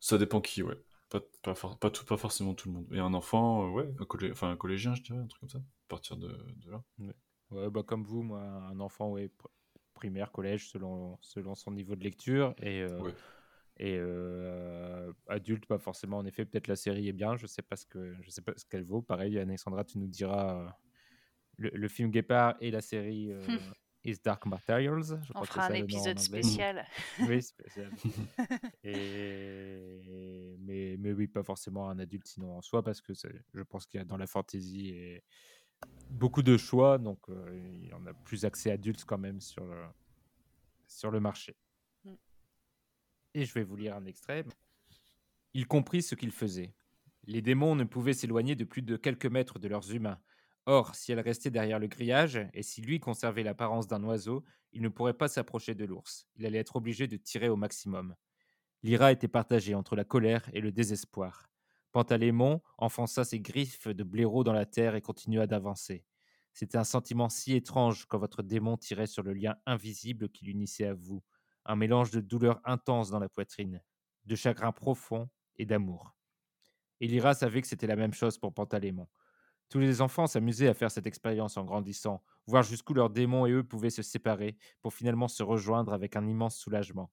Ça dépend qui, ouais. Pas, pas, for- pas, tout, pas forcément tout le monde. Et un enfant, euh, ouais, un, collé- enfin, un collégien, je dirais, un truc comme ça. À partir de, de là. Ouais, bah, comme vous, moi, un enfant, ouais, pr- primaire, collège, selon, selon son niveau de lecture. Et, euh, Ouais. et euh, adulte, pas forcément. En effet, peut-être la série est bien. Je sais pas ce que je sais pas ce qu'elle vaut. Pareil, Alexandra, tu nous diras le, le film Guépard et la série euh, Is Dark Materials. Je On crois que fera un ça épisode spécial. Oui, spécial. et... mais, mais oui, pas forcément un adulte sinon en soi, parce que je pense qu'il y a dans la fantasy et beaucoup de choix, donc euh, il y en a plus accès adulte quand même sur le, sur le marché. Mm. Et je vais vous lire un extrait. Il comprit ce qu'il faisait. Les démons ne pouvaient s'éloigner de plus de quelques mètres de leurs humains. Or, si elle restait derrière le grillage, et si lui conservait l'apparence d'un oiseau, il ne pourrait pas s'approcher de l'ours. Il allait être obligé de tirer au maximum. Lyra était partagée entre la colère et le désespoir. Pantalémon enfonça ses griffes de blaireau dans la terre et continua d'avancer. C'était un sentiment si étrange quand votre démon tirait sur le lien invisible qui l'unissait à vous, un mélange de douleur intense dans la poitrine, de chagrin profond et d'amour. Et Lyra savait que c'était la même chose pour Pantalémon. Tous les enfants s'amusaient à faire cette expérience en grandissant, voir jusqu'où leurs démons et eux pouvaient se séparer pour finalement se rejoindre avec un immense soulagement.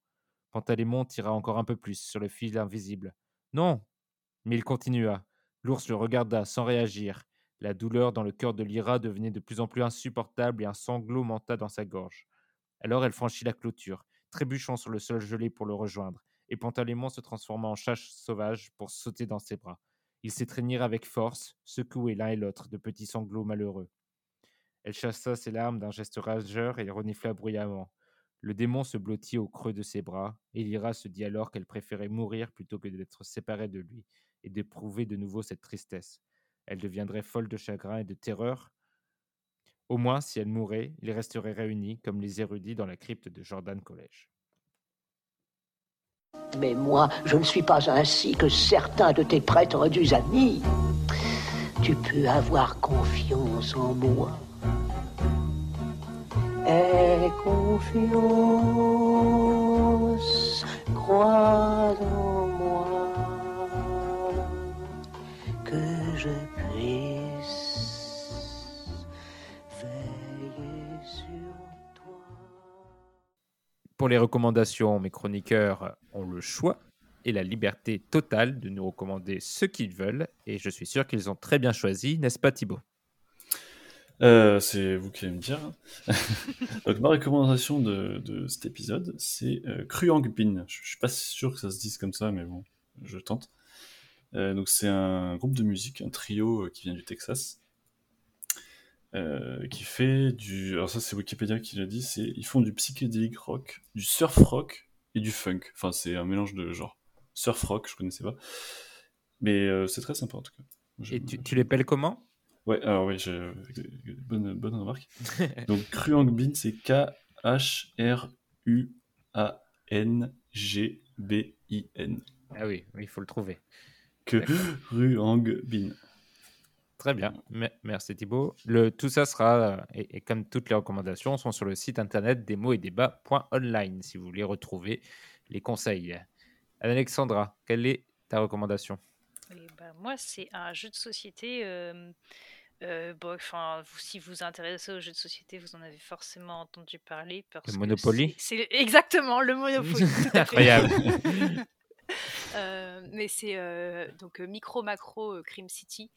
Pantalémon tira encore un peu plus sur le fil invisible. Non Mais il continua. L'ours le regarda sans réagir. La douleur dans le cœur de Lyra devenait de plus en plus insupportable et un sanglot monta dans sa gorge. Alors elle franchit la clôture, trébuchant sur le sol gelé pour le rejoindre, et Pantalémon se transforma en chasse sauvage pour sauter dans ses bras. Ils s'étreignirent avec force, secoués l'un et l'autre de petits sanglots malheureux. Elle chassa ses larmes d'un geste rageur et renifla bruyamment. Le démon se blottit au creux de ses bras, et Lyra se dit alors qu'elle préférait mourir plutôt que d'être séparée de lui, et d'éprouver de nouveau cette tristesse. Elle deviendrait folle de chagrin et de terreur. Au moins, si elle mourait, ils resteraient réunis comme les érudits dans la crypte de Jordan College. Mais moi, je ne suis pas ainsi que certains de tes prétendus amis. Tu peux avoir confiance en moi. Aie confiance, crois en Les recommandations, mes chroniqueurs ont le choix et la liberté totale de nous recommander ce qu'ils veulent, et je suis sûr qu'ils ont très bien choisi, n'est-ce pas Thibaut? Euh, c'est vous qui allez me dire. Donc ma recommandation de, cet épisode, c'est euh, Kruang Bin. Je, je suis pas sûr que ça se dise comme ça, mais bon, je tente. Euh, donc c'est un groupe de musique, un trio euh, qui vient du Texas, euh, qui fait du. Alors ça c'est Wikipédia qui l'a dit. C'est ils font du psychédélique rock, du surf rock et du funk. Enfin c'est un mélange de genres. Surf rock, je connaissais pas, mais euh, c'est très sympa en tout cas. Et tu, tu les pelles comment? Ouais, alors oui, j'ai bonne, bonne remarque. Donc Kruang Bin, c'est K-H-R-U-A-N-G-B-I-N. Ah oui, oui, il faut le trouver. Que Kruang Bin. Très bien, Me- merci Thibaut. Le, tout ça sera, euh, et, et comme toutes les recommandations, sont sur le site internet des mots et débats.online si vous voulez retrouver les conseils. Alexandra, quelle est ta recommandation? Et ben, moi, c'est un jeu de société. euh, euh, bon, enfin, vous- si vous vous intéressez aux jeux de société, vous en avez forcément entendu parler. Parce Le Monopoly c'est- exactement le Monopoly. Incroyable. Euh, mais c'est donc Micro Macro Crime City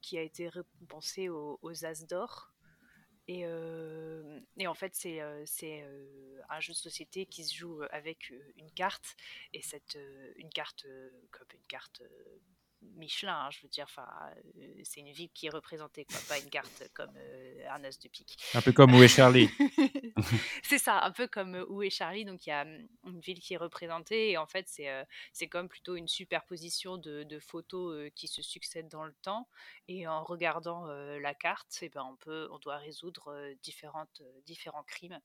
qui a été récompensé aux, aux As d'or. Et, euh, et en fait, c'est euh, euh, un jeu de société qui se joue avec euh, une carte. Et cette, euh, une carte euh, comme une carte euh, Michelin, hein, je veux dire, enfin, euh, c'est une ville qui est représentée, quoi, pas une carte comme euh, de pique. Un peu comme Où est Charlie c'est ça, un peu comme euh, Où est Charlie. Donc il y a hum, une ville qui est représentée et en fait c'est euh, c'est comme plutôt une superposition de, de photos qui se succèdent dans le temps. Et en regardant la carte, eh ben, on peut, on doit résoudre différentes, différents crimes.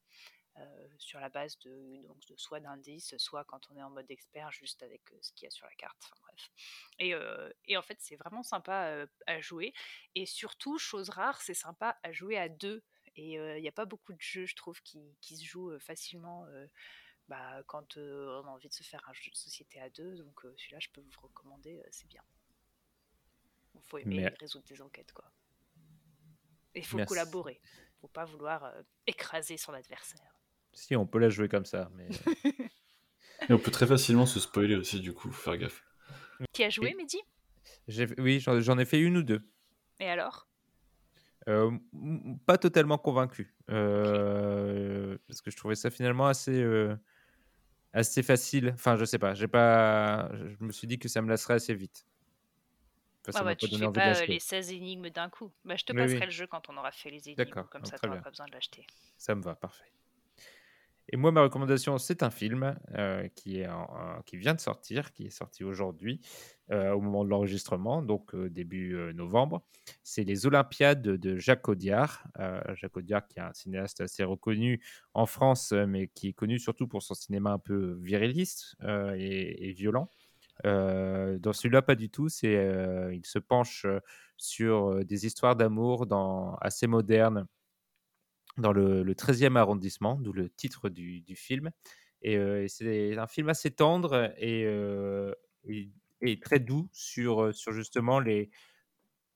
Euh, sur la base de, donc, de soit d'indices, soit quand on est en mode expert, juste avec euh, ce qu'il y a sur la carte. Enfin, bref. Et, euh, et en fait, c'est vraiment sympa à jouer. Et surtout, chose rare, c'est sympa à jouer à deux. Et il n'y a pas beaucoup de jeux, je trouve, qui, qui se jouent facilement bah, quand euh, on a envie de se faire un jeu de société à deux. Donc euh, celui-là, je peux vous recommander, euh, c'est bien. Il faut aimer Mais- résoudre des enquêtes, quoi. Et il faut Merci. collaborer. faut pas vouloir écraser son adversaire. Si, on peut la jouer comme ça. Mais... Et on peut très facilement se spoiler aussi, du coup, faut faire gaffe. Qui a joué, Mehdi? Oui, j'en ai fait une ou deux. Et alors? Euh, pas totalement convaincu. Euh, parce que je trouvais ça finalement assez, euh, assez facile. Enfin, je sais pas. J'ai pas. Je me suis dit que ça me lasserait assez vite. Enfin, ça Ah bah, pas tu te donné fais pas euh, les 16 énigmes d'un coup. Bah, je te passerai oui. le jeu quand on aura fait les énigmes. D'accord, Comme ça, tu bien. pas besoin de l'acheter. Ça me va, parfait. Et moi, ma recommandation, c'est un film euh, qui, est qui vient de sortir, qui est sorti aujourd'hui, euh, au moment de l'enregistrement, donc euh, début novembre. C'est Les Olympiades de Jacques Audiard. Jacques Audiard, qui est un cinéaste assez reconnu en France, mais qui est connu surtout pour son cinéma un peu viriliste et, et violent. Dans celui-là, pas du tout. C'est, il se penche sur des histoires d'amour assez modernes dans le, le 13e arrondissement, d'où le titre du, film. Euh, et c'est un film assez tendre et, euh, très doux sur, euh, justement les,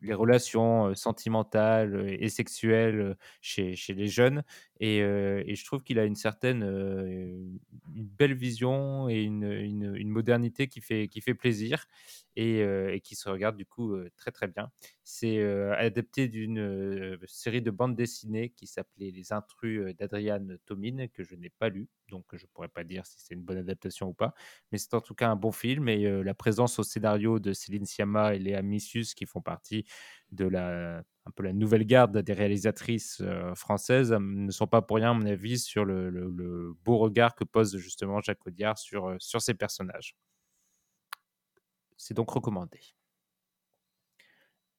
relations sentimentales et sexuelles chez les jeunes. Et, je trouve qu'il a une certaine, une belle vision et une, une- modernité qui fait, qui fait plaisir et, et qui se regarde du coup très très bien. C'est adapté d'une série de bandes dessinées qui s'appelait Les Intrus d'Adriane Tomine, que je n'ai pas lu, donc je ne pourrais pas dire si c'est une bonne adaptation ou pas. Mais c'est en tout cas un bon film et la présence au scénario de Céline Sciamma et Léa Missius, qui font partie de la, un peu la nouvelle garde des réalisatrices euh, françaises, ne sont pas pour rien, à mon avis, sur le, le- le beau regard que pose justement Jacques Audiard sur, euh, sur ses personnages. C'est donc recommandé.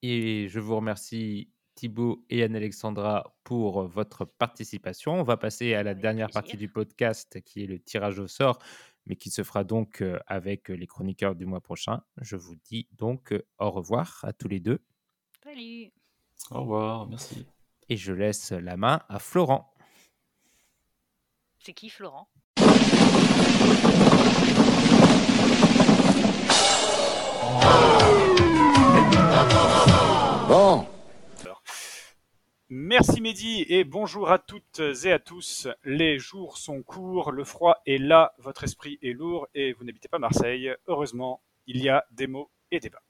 Et je vous remercie Thibaut et Anne-Alexandra pour votre participation. On va passer à la Avec dernière plaisir. partie du podcast qui est le tirage au sort, mais qui se fera donc avec les chroniqueurs du mois prochain. Je vous dis donc au revoir à tous les deux Salut Au revoir, merci. et je laisse la main à Florent. C'est qui, Florent? Bon, Merci Mehdi et bonjour à toutes et à tous. Les jours sont courts, le froid est là, votre esprit est lourd et vous n'habitez pas Marseille. Heureusement, il y a des mots et débats.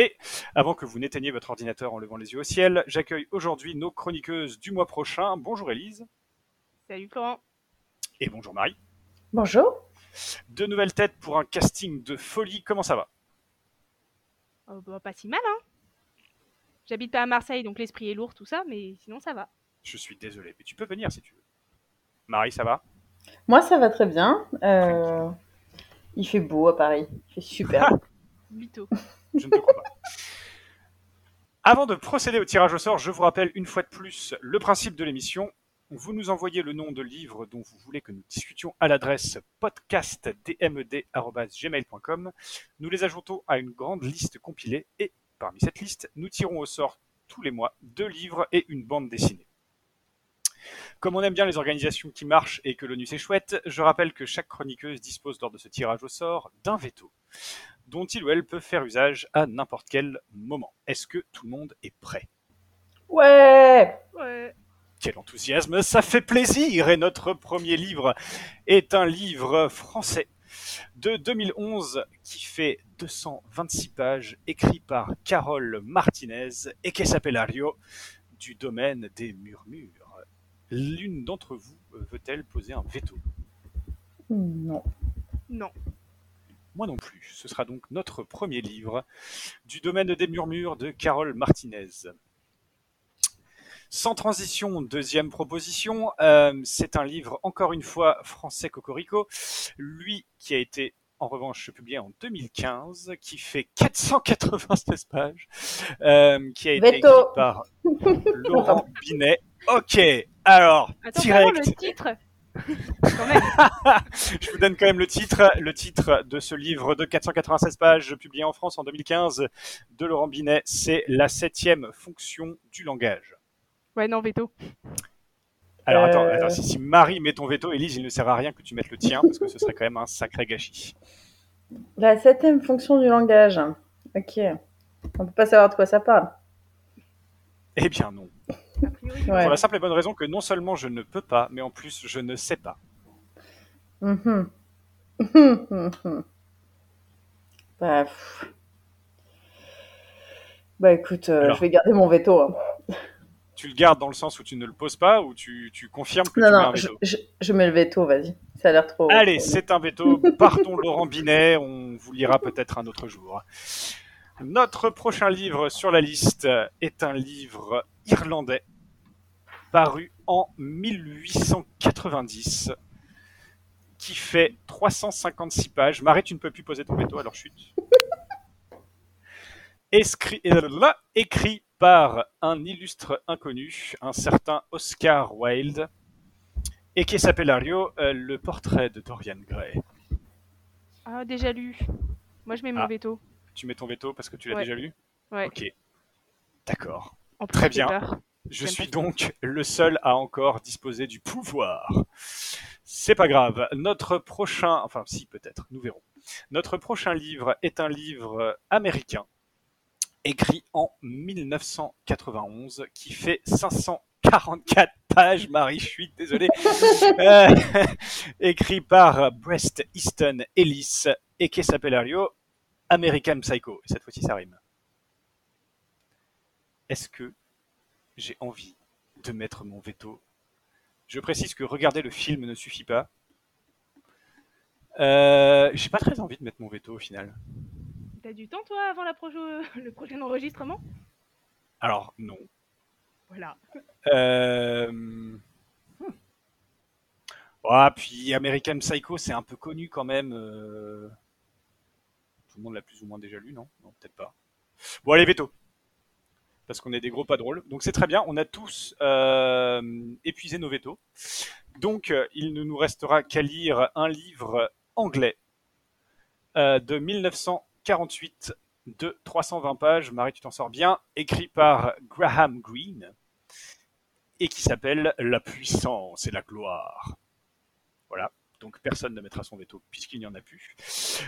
Et avant que vous n'éteigniez votre ordinateur en levant les yeux au ciel, j'accueille aujourd'hui nos chroniqueuses du mois prochain. Bonjour Élise Salut Florent. et bonjour Marie. Bonjour. Deux nouvelles têtes pour un casting de folie. Comment ça va? Oh, bah, pas si mal, hein. J'habite pas à Marseille, donc l'esprit est lourd, tout ça, mais sinon ça va. Je suis désolé, mais tu peux venir si tu veux. Marie, ça va? Moi, ça va très bien. Euh, Il fait beau à Paris. Il fait super. Mytho. Je ne te crois pas. Avant de procéder au tirage au sort, je vous rappelle une fois de plus le principe de l'émission. Vous nous envoyez le nom de livre dont vous voulez que nous discutions à l'adresse podcastdmed.gmail.com. Nous les ajoutons à une grande liste compilée et parmi cette liste, nous tirons au sort tous les mois deux livres et une bande dessinée. Comme on aime bien les organisations qui marchent et que l'ONU c'est chouette, je rappelle que chaque chroniqueuse dispose lors de ce tirage au sort d'un veto dont il ou elle peut faire usage à n'importe quel moment. Est-ce que tout le monde est prêt? Ouais Ouais. Quel enthousiasme, ça fait plaisir Et notre premier livre est un livre français de 2011 qui fait 226 pages, écrit par Carole Martinez et qui s'appelle Ario? Du domaine des murmures. L'une d'entre vous euh, veut-elle poser un veto? Non. Non. Moi non plus. Ce sera donc notre premier livre du domaine des murmures de Carole Martinez. Sans transition, deuxième proposition, euh, c'est un livre encore une fois français cocorico, lui qui a été en revanche publié en 2015, qui fait 496 pages, euh, qui a été Veto. écrit par Laurent Binet. Ok, alors, Attends, direct, le titre? je vous donne quand même le titre. Le titre de ce livre de 496 pages, publié en France en 2015, de Laurent Binet, c'est La septième fonction du langage. Ouais, non, veto. Alors attends, Euh. attends, si, si Marie met ton veto, Élise, il ne sert à rien que tu mettes le tien, parce que ce serait quand même un sacré gâchis. La septième fonction du langage. Ok. On peut pas savoir de quoi ça parle. Eh bien non. Ouais. Pour la simple et bonne raison que non seulement je ne peux pas, mais en plus je ne sais pas. Mhm. Mhm. bah, pff. Bah, écoute, euh, Alors. je vais garder mon veto. hein. Tu le gardes dans le sens où tu ne le poses pas, ou tu, tu confirmes que Non, tu mets un non, je, veto? je, je mets le veto, vas-y. Ça a l'air trop. Allez, c'est un veto. Partons Laurent Binet, on vous lira peut-être un autre jour. Notre prochain livre sur la liste est un livre irlandais paru en 1890 qui fait 356 pages. Marie, tu ne peux plus poser ton veto, alors chute. Escrit, euh, écrit par un illustre inconnu, un certain Oscar Wilde, et qui s'appelle Ario, euh, le portrait de Dorian Gray. Ah, déjà lu. Moi, je mets mon Ah. veto. Tu mets ton veto parce que tu l'as Ouais. déjà lu? Ouais. Ok. D'accord. Très bien. peur. Je suis donc le seul à encore disposer du pouvoir. C'est pas grave. Notre prochain, enfin si peut-être, nous verrons. Notre prochain livre est un livre américain écrit en 1991 qui fait 544 pages. Marie, je suis désolé. Euh, écrit par Brest Easton Ellis et qui s'appelle Ario? American Psycho. Et cette fois-ci, ça rime. Est-ce que j'ai envie de mettre mon veto? Je précise que regarder le film ne suffit pas. Euh, j'ai pas très envie de mettre mon veto au final. T'as du temps, toi, avant la le prochain enregistrement? Alors, non. Voilà. Euh... Ouais, puis American Psycho, c'est un peu connu quand même. euh. Tout le monde l'a plus ou moins déjà lu, non? Non, peut-être pas. Bon, allez, veto. Parce qu'on est des gros pas drôles. Donc c'est très bien, on a tous euh, épuisé nos vetos. Donc euh, il ne nous restera qu'à lire un livre anglais euh, de 1948 de 320 pages. Marie, tu t'en sors bien. Écrit par Graham Greene et qui s'appelle La puissance et la gloire. Voilà, donc personne ne mettra son veto puisqu'il n'y en a plus.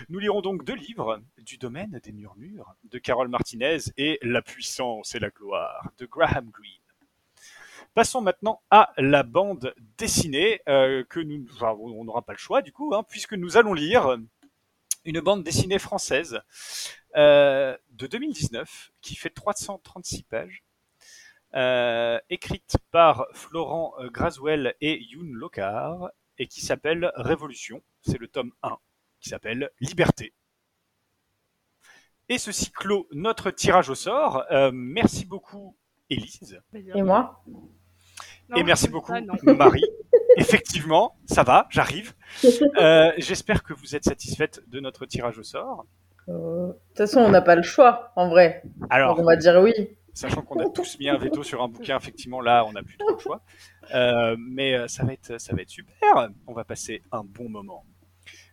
Nous lirons donc deux livres du domaine des murmures de Carole Martinez et La puissance et la gloire de Graham Greene. Passons maintenant à la bande dessinée euh, que nous, n'aura pas le choix du coup, hein, puisque nous allons lire une bande dessinée française euh, de 2019 qui fait 336 pages euh, écrite par Florent Graswell et Youn Locard, et qui s'appelle Révolution. C'est le tome 1, qui s'appelle Liberté. Et ceci clôt notre tirage au sort. Euh, merci beaucoup, Élise. Et moi Non, et merci beaucoup. Marie. Effectivement, ça va, j'arrive. Euh, J'espère que vous êtes satisfaite de notre tirage au sort. Euh, De toute façon, on n'a pas le choix, en vrai. Alors, Donc, on va dire oui. Sachant qu'on a tous mis un veto sur un bouquin, effectivement, là, on n'a plus trop le choix. Euh, mais euh, ça va, ça va être super. On va passer un bon moment.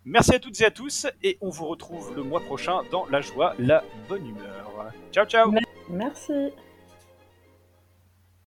Merci à toutes et à tous, et on vous retrouve le mois prochain dans la joie, la bonne humeur. Ciao, ciao Merci.